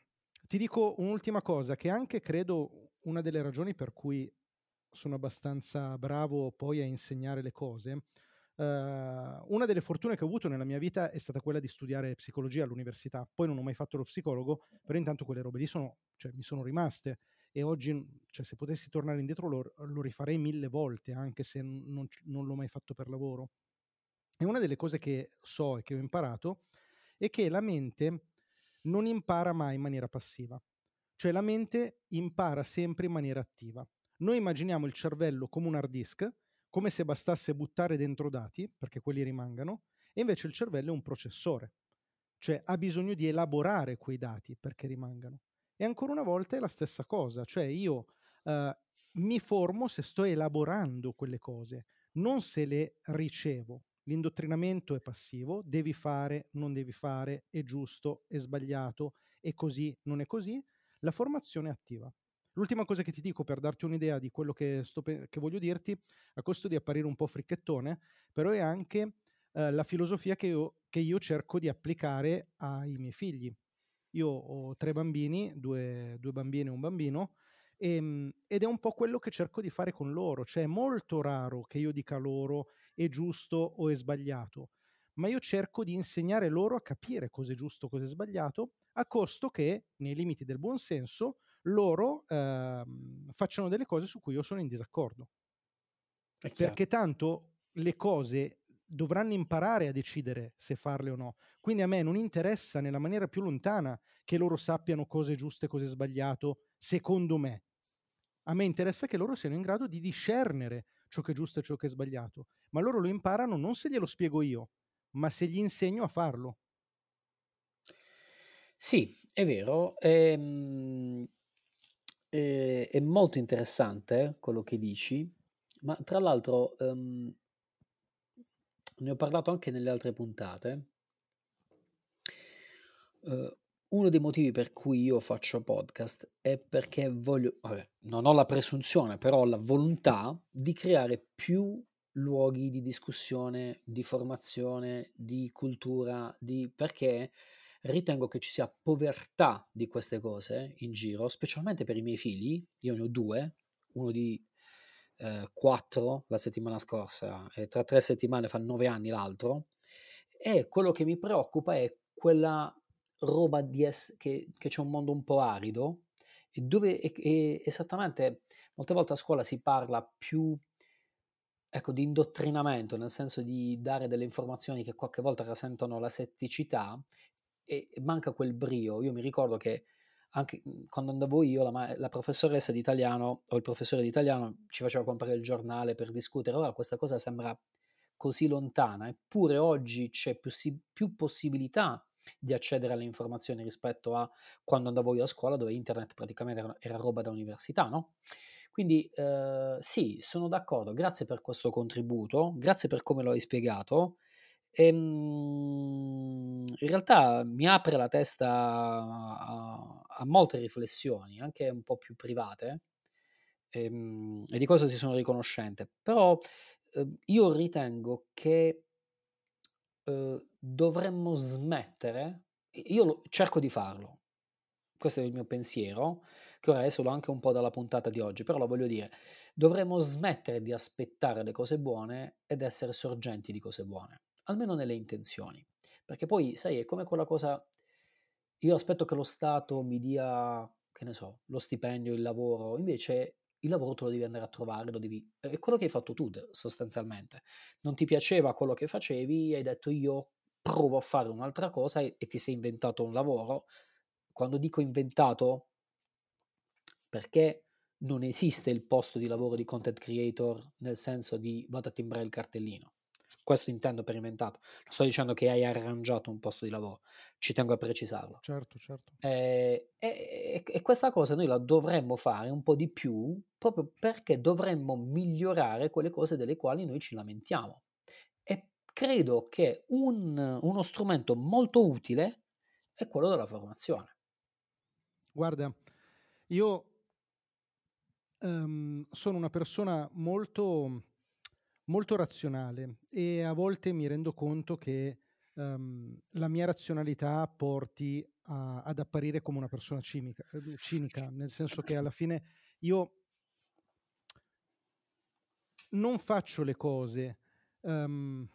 Ti dico un'ultima cosa, che anche credo una delle ragioni per cui sono abbastanza bravo poi a insegnare le cose. Uh, una delle fortune che ho avuto nella mia vita è stata quella di studiare psicologia all'università. Poi non ho mai fatto lo psicologo, però intanto quelle robe lì sono, cioè, mi sono rimaste e oggi, cioè, se potessi tornare indietro, lo, lo rifarei mille volte, anche se non, non l'ho mai fatto per lavoro. E una delle cose che so e che ho imparato è che la mente non impara mai in maniera passiva, cioè la mente impara sempre in maniera attiva. Noi immaginiamo il cervello come un hard disk, come se bastasse buttare dentro dati perché quelli rimangano, e invece il cervello è un processore, cioè ha bisogno di elaborare quei dati perché rimangano. E ancora una volta è la stessa cosa, cioè io uh, mi formo se sto elaborando quelle cose, non se le ricevo. L'indottrinamento è passivo, devi fare, non devi fare, è giusto, è sbagliato, è così, non è così. La formazione è attiva. L'ultima cosa che ti dico per darti un'idea di quello che, sto, che voglio dirti, a costo di apparire un po' fricchettone, però è anche eh, la filosofia che io, che io cerco di applicare ai miei figli. Io ho tre bambini, due, due bambine e un bambino, e, ehm, ed è un po' quello che cerco di fare con loro. Cioè è molto raro che io dica loro è giusto o è sbagliato, ma io cerco di insegnare loro a capire cosa è giusto, cosa è sbagliato, a costo che, nei limiti del buon senso, loro eh, facciano delle cose su cui io sono in disaccordo. Perché tanto le cose dovranno imparare a decidere se farle o no. Quindi a me non interessa nella maniera più lontana che loro sappiano cosa è giusto e cosa è sbagliato, secondo me. A me interessa che loro siano in grado di discernere ciò che è giusto e ciò che è sbagliato. Ma loro lo imparano non se glielo spiego io, ma se gli insegno a farlo. Sì, è vero. Ehm, è, è molto interessante quello che dici, ma tra l'altro um, ne ho parlato anche nelle altre puntate. Uh, uno dei motivi per cui io faccio podcast è perché voglio, vabbè, non ho la presunzione, però ho la volontà di creare più luoghi di discussione, di formazione, di cultura, di, perché ritengo che ci sia povertà di queste cose in giro, specialmente per i miei figli. Io ne ho due, uno di eh, quattro la settimana scorsa e tra tre settimane fa nove anni l'altro. E quello che mi preoccupa è quella roba di es- che, che c'è un mondo un po' arido e dove e, e esattamente molte volte a scuola si parla più ecco, di indottrinamento, nel senso di dare delle informazioni che qualche volta rasentano la setticità e manca quel brio. Io mi ricordo che anche mhmm, quando andavo io, la, la, professoressa di italiano o il professore di italiano ci faceva comprare il giornale per discutere. Ora questa cosa sembra così lontana, eppure oggi c'è più, più possibilità di accedere alle informazioni rispetto a quando andavo io a scuola, dove internet praticamente era, era roba da università, no? Quindi eh, sì, sono d'accordo, grazie per questo contributo, grazie per come lo hai spiegato. E, ehm, in realtà mi apre la testa a, a molte riflessioni, anche un po' più private, e, ehm, e di questo ti sono riconoscente. Però eh, io ritengo che eh, dovremmo smettere, io lo, cerco di farlo, questo è il mio pensiero, che ora esolo anche un po' dalla puntata di oggi, però lo voglio dire, dovremmo smettere di aspettare le cose buone ed essere sorgenti di cose buone, almeno nelle intenzioni. Perché poi, sai, è come quella cosa, io aspetto che lo Stato mi dia, che ne so, lo stipendio, il lavoro, invece il lavoro te lo devi andare a trovare, lo devi... è quello che hai fatto tu sostanzialmente. Non ti piaceva quello che facevi, hai detto io provo a fare un'altra cosa e, e ti sei inventato un lavoro. Quando dico inventato, perché non esiste il posto di lavoro di content creator nel senso di vado a timbrare il cartellino. Questo intendo per inventato. Non sto dicendo che hai arrangiato un posto di lavoro, ci tengo a precisarlo. Certo, certo. Eh, e, e, e, questa cosa noi la dovremmo fare un po' di più proprio perché dovremmo migliorare quelle cose delle quali noi ci lamentiamo. E credo che un, uno strumento molto utile è quello della formazione. Guarda, io um, sono una persona molto molto razionale e a volte mi rendo conto che um, la mia razionalità porti a, ad apparire come una persona cimica, ehm, cinica, nel senso che alla fine io non faccio le cose um,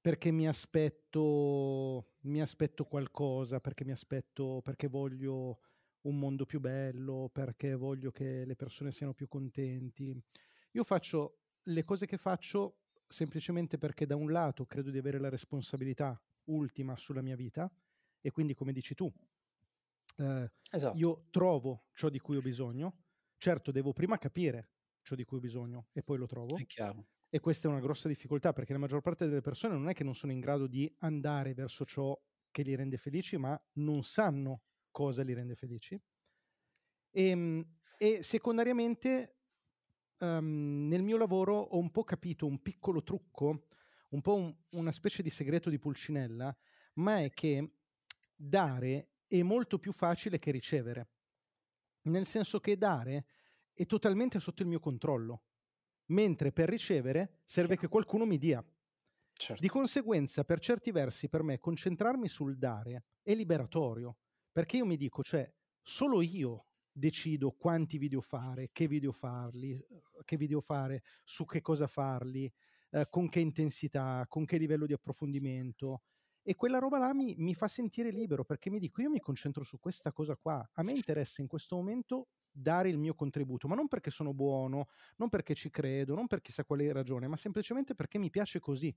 perché mi aspetto, mi aspetto qualcosa, perché mi aspetto, perché voglio un mondo più bello, perché voglio che le persone siano più contenti. Io faccio le cose che faccio semplicemente perché da un lato credo di avere la responsabilità ultima sulla mia vita e quindi come dici tu, eh, esatto. io trovo ciò di cui ho bisogno, certo devo prima capire ciò di cui ho bisogno e poi lo trovo. È chiaro. E questa è una grossa difficoltà perché la maggior parte delle persone non è che non sono in grado di andare verso ciò che li rende felici, ma non sanno cosa li rende felici. E, ehm, e secondariamente um, nel mio lavoro ho un po' capito un piccolo trucco, un po' un, una specie di segreto di Pulcinella, ma è che dare è molto più facile che ricevere. Nel senso che dare è totalmente sotto il mio controllo, mentre per ricevere serve che qualcuno mi dia. Certo. Di conseguenza, per certi versi, per me concentrarmi sul dare è liberatorio, perché io mi dico, cioè, solo io decido quanti video fare, che video farli, uhm, che video fare, su che cosa farli, eh, con che intensità, con che livello di approfondimento. E quella roba là mi, mi, fa sentire libero perché mi dico io mi concentro su questa cosa qua. A me interessa in questo momento dare il mio contributo, ma non perché sono buono, non perché ci credo, non per chissà quale ragione, ma semplicemente perché mi piace così.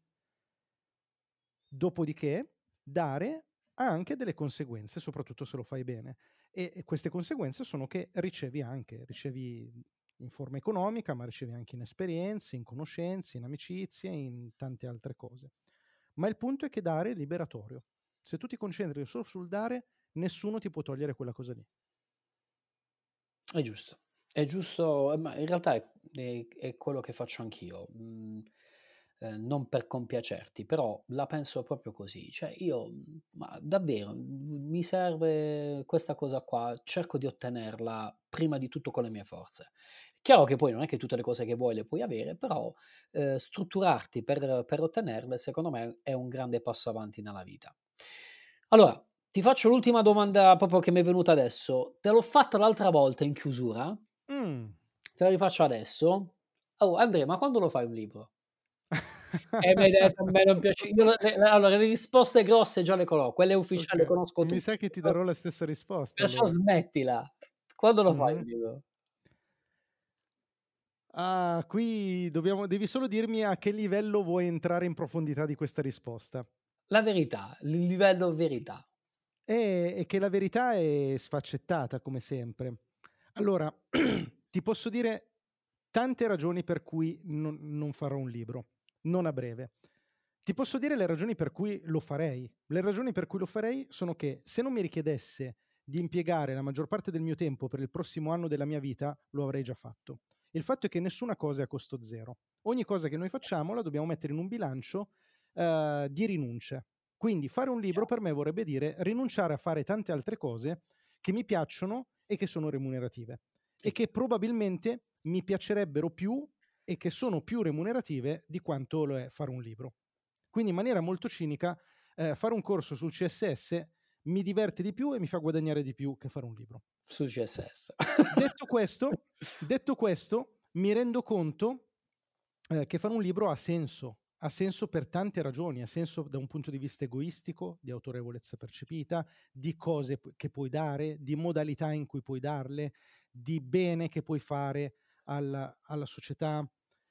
Dopodiché, dare ha anche delle conseguenze, soprattutto se lo fai bene. E, queste conseguenze sono che ricevi anche, ricevi in forma economica, ma ricevi anche in esperienze, in conoscenze, in amicizie, in tante altre cose. Ma il punto è che dare è liberatorio. Se tu ti concentri solo sul dare, nessuno ti può togliere quella cosa lì. È giusto, è giusto, ma in realtà è, è, è quello che faccio anch'io. Eh, non per compiacerti, però la penso proprio così. Cioè, io, ma davvero, mi serve questa cosa qua, cerco di ottenerla prima di tutto con le mie forze. Chiaro che poi non è che tutte le cose che vuoi le puoi avere, però eh, strutturarti per, per ottenerle, secondo me, è un grande passo avanti nella vita. Allora, ti faccio l'ultima domanda proprio che mi è venuta adesso. Te l'ho fatta l'altra volta in chiusura. Mm. Te la rifaccio adesso. Oh, Andrea, ma quando lo fai un libro? E mi hai detto a me non piace. Io, le, allora, le risposte grosse già le conosco, quelle ufficiali okay. le conosco tutte. Mi sa che ti darò la stessa risposta. Perciò allora. smettila. Quando lo fai mm-hmm. Ah, qui dobbiamo, devi solo dirmi a che livello vuoi entrare in profondità di questa risposta. La verità, il livello verità. È, è che la verità è sfaccettata, come sempre. Allora, ti posso dire tante ragioni per cui non, non farò un libro non a breve. Ti posso dire le ragioni per cui lo farei. Le ragioni per cui lo farei sono che se non mi richiedesse di impiegare la maggior parte del mio tempo per il prossimo anno della mia vita, lo avrei già fatto. Il fatto è che nessuna cosa è a costo zero. Ogni cosa che noi facciamo la dobbiamo mettere in un bilancio uh, di rinunce. Quindi fare un libro per me vorrebbe dire rinunciare a fare tante altre cose che mi piacciono e che sono remunerative e che probabilmente mi piacerebbero più e che sono più remunerative di quanto lo è fare un libro. Quindi in maniera molto cinica, eh, fare un corso sul CSS mi diverte di più e mi fa guadagnare di più che fare un libro. Su CSS. detto, questo, detto questo, mi rendo conto eh, che fare un libro ha senso, ha senso per tante ragioni, ha senso da un punto di vista egoistico, di autorevolezza percepita, di cose che puoi dare, di modalità in cui puoi darle, di bene che puoi fare alla, alla società.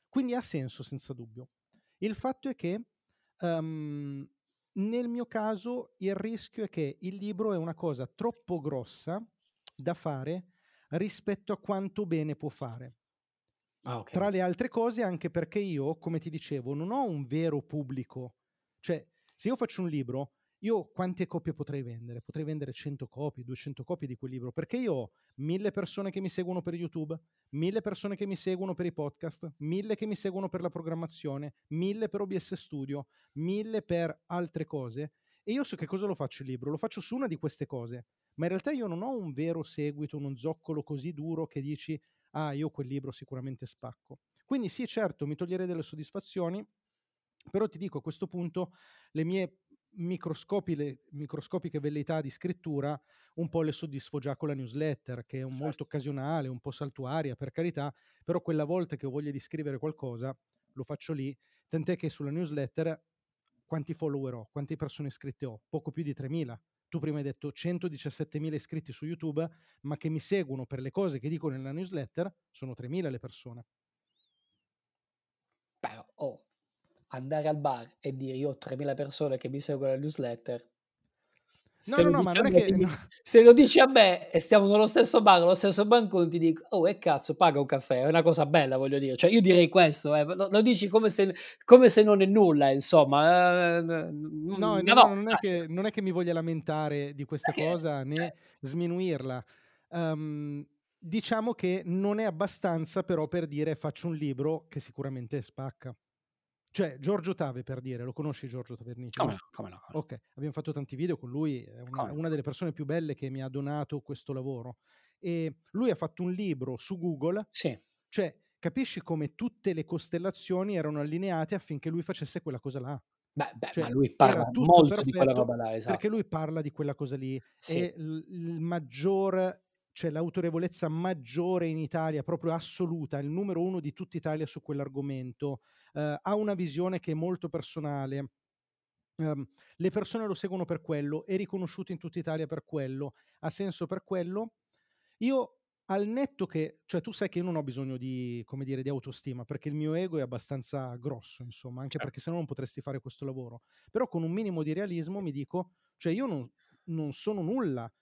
Quindi ha senso senza dubbio. Il fatto è che um, nel mio caso il rischio è che il libro è una cosa troppo grossa da fare rispetto a quanto bene può fare. Ah, okay. Tra le altre cose anche perché io, come ti dicevo, non ho un vero pubblico. Cioè, se io faccio un libro, io quante copie potrei vendere? Potrei vendere 100 copie, 200 copie di quel libro, perché io ho mille persone che mi seguono per YouTube, mille persone che mi seguono per i podcast, mille che mi seguono per la programmazione, mille per OBS Studio, mille per altre cose. E io so che cosa lo faccio il libro? Lo faccio su una di queste cose, ma in realtà io non ho un vero seguito, uno zoccolo così duro che dici, ah, io quel libro sicuramente spacco. Quindi sì, certo, mi toglierei delle soddisfazioni, però ti dico a questo punto le mie microscopiche velleità di scrittura un po' le soddisfo già con la newsletter, che è un certo. molto occasionale, un po' saltuaria, per carità, però quella volta che ho voglia di scrivere qualcosa lo faccio lì, tant'è che sulla newsletter quanti follower ho, quante persone iscritte ho? Poco più di 3.000. Tu prima hai detto 117.000 iscritti su YouTube, ma che mi seguono per le cose che dico nella newsletter sono 3.000 le persone. Però, oh, andare al bar e dire io ho 3.000 persone che mi seguono la newsletter. No, no, no, ma non è che... no. Se lo dici a me e stiamo nello stesso bar, nello stesso bancone, ti dico, oh, e cazzo, paga un caffè, è una cosa bella, voglio dire. Cioè, io direi questo, eh. lo, lo, dici come se, come se, non è nulla, insomma. Eh, no, no, no, non, è che, non, è che, mi voglia lamentare di questa eh, cosa né cioè. sminuirla. Um, diciamo che non è abbastanza però per dire faccio un libro che sicuramente spacca. Cioè, Giorgio Tave, per dire, lo conosci Giorgio Tavernici? Come no, come no. Come ok, abbiamo fatto tanti video con lui, è una, una, delle persone più belle che mi ha donato questo lavoro. E lui ha fatto un libro su Google. Sì. Cioè, capisci come tutte le costellazioni erano allineate affinché lui facesse quella cosa là. Beh, beh cioè, ma lui parla molto di quella roba là, esatto. Perché lui parla di quella cosa lì. Sì. E il, il maggior c'è l'autorevolezza maggiore in Italia, proprio assoluta, il numero uno di tutta Italia su quell'argomento, eh, ha una visione che è molto personale. Um, le persone lo seguono per quello, è riconosciuto in tutta Italia per quello, ha senso per quello. Io al netto che, cioè tu sai che io non ho bisogno di, come dire, di autostima, perché il mio ego è abbastanza grosso, insomma, anche certo. perché se no non potresti fare questo lavoro. Però con un minimo di realismo mi dico, cioè io non, non sono nulla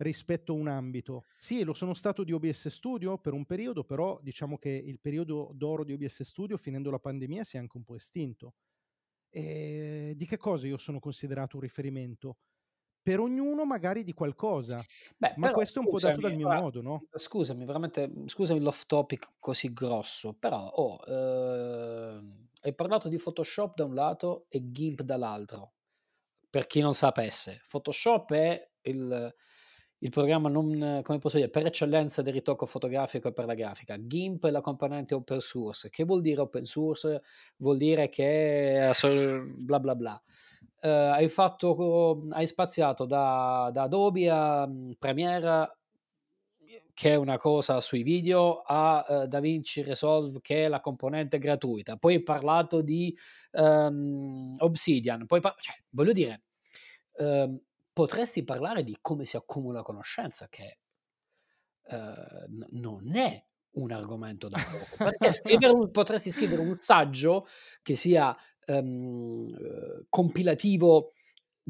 rispetto a un ambito. Sì, lo sono stato di OBS Studio per un periodo, però diciamo che il periodo d'oro di OBS Studio, finendo la pandemia, si è anche un po' estinto. E di che cosa io sono considerato un riferimento? Per ognuno magari di qualcosa, Beh, ma questo è un scusami, po' dato dal mio ora, modo, no? Scusami, veramente, scusami l'off topic così grosso, però oh, eh, hai parlato di Photoshop da un lato e GIMP dall'altro. Per chi non sapesse, Photoshop è il, il programma non, come posso dire, per eccellenza del ritocco fotografico e per la grafica. GIMP è la componente open source. Che vuol dire open source? Vuol dire che bla bla bla. Uh, hai, fatto, hai spaziato da, da Adobe a um, Premiere che è una cosa sui video, a uh, DaVinci Resolve che è la componente gratuita. Poi hai parlato di um, Obsidian, poi par- cioè, voglio dire, um, potresti parlare di come si accumula conoscenza, che eh, n- non è un argomento da poco. Perché scrivere un, potresti scrivere un saggio che sia um, compilativo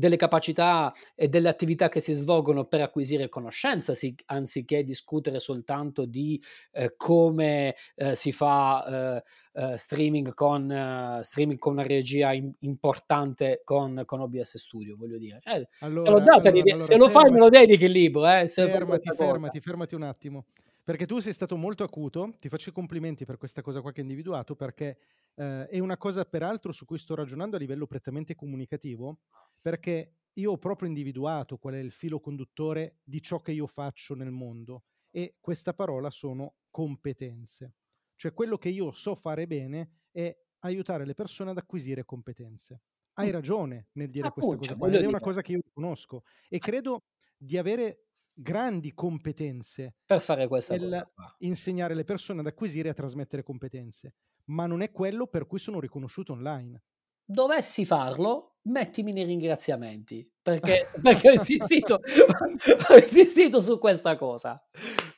delle capacità e delle attività che si svolgono per acquisire conoscenza, si, anziché discutere soltanto di eh, come eh, si fa eh, eh streaming, con, eh, streaming con una regia in, importante con, con, OBS Studio, voglio dire. Cioè, allora, allora, allora, se lo fermati, fai me lo dedichi il libro. Eh, fermati, fermati, fermati un attimo. Perché tu sei stato molto acuto, ti faccio i complimenti per questa cosa qua che hai individuato, perché eh, è una cosa peraltro su cui sto ragionando a livello prettamente comunicativo, perché io ho proprio individuato qual è il filo conduttore di ciò che io faccio nel mondo e questa parola sono competenze. Cioè quello che io so fare bene è aiutare le persone ad acquisire competenze. hai ragione nel dire questa cosa qua, ed è una cosa che io conosco e credo di avere grandi competenze per fare questa nel cosa. insegnare le persone ad acquisire e a trasmettere competenze, ma non è quello per cui sono riconosciuto online. Dovessi farlo, mettimi nei ringraziamenti, perché, perché ho, insistito, ho insistito su questa cosa.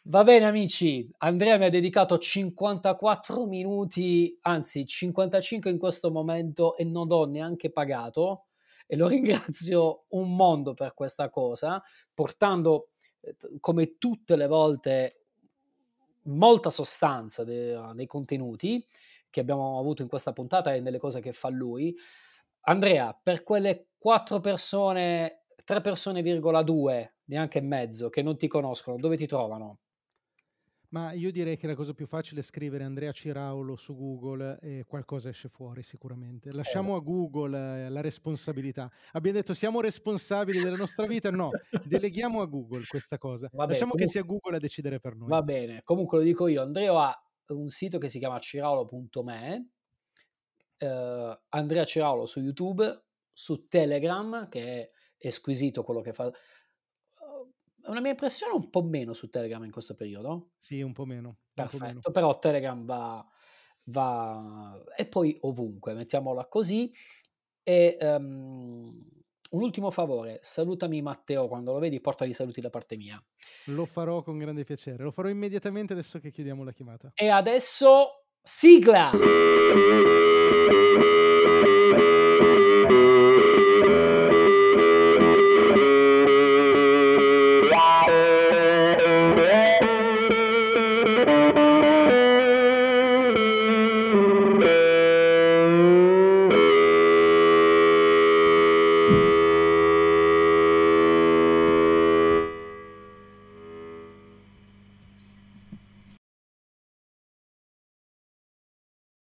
Va bene amici, Andrea mi ha dedicato 54 minuti, anzi 55 in questo momento e non ho neanche pagato e lo ringrazio un mondo per questa cosa, portando come tutte le volte molta sostanza de, nei contenuti che abbiamo avuto in questa puntata e nelle cose che fa lui. Andrea, per quelle quattro persone, tre persone,2, neanche mezzo, che non ti conoscono, dove ti trovano? Ma io direi che la cosa più facile è scrivere Andrea Ciraulo su Google e qualcosa esce fuori sicuramente. Lasciamo a Google eh, la responsabilità. Abbiamo detto siamo responsabili della nostra vita? No, deleghiamo a Google questa cosa. Vabbè, Lasciamo comunque, che sia Google a decidere per noi. Va bene, comunque lo dico io. Andrea ha un sito che si chiama ciraulo.me, eh, Andrea Ciraulo su YouTube, su Telegram, che è squisito quello che fa una mia impressione un po' meno su Telegram in questo periodo. Sì, un po' meno. Perfetto, po meno. però Telegram va, va, e poi ovunque, mettiamola così. E um, un ultimo favore, salutami Matteo quando lo vedi, portali saluti da parte mia. Lo farò con grande piacere, lo farò immediatamente adesso che chiudiamo la chiamata. E adesso sigla!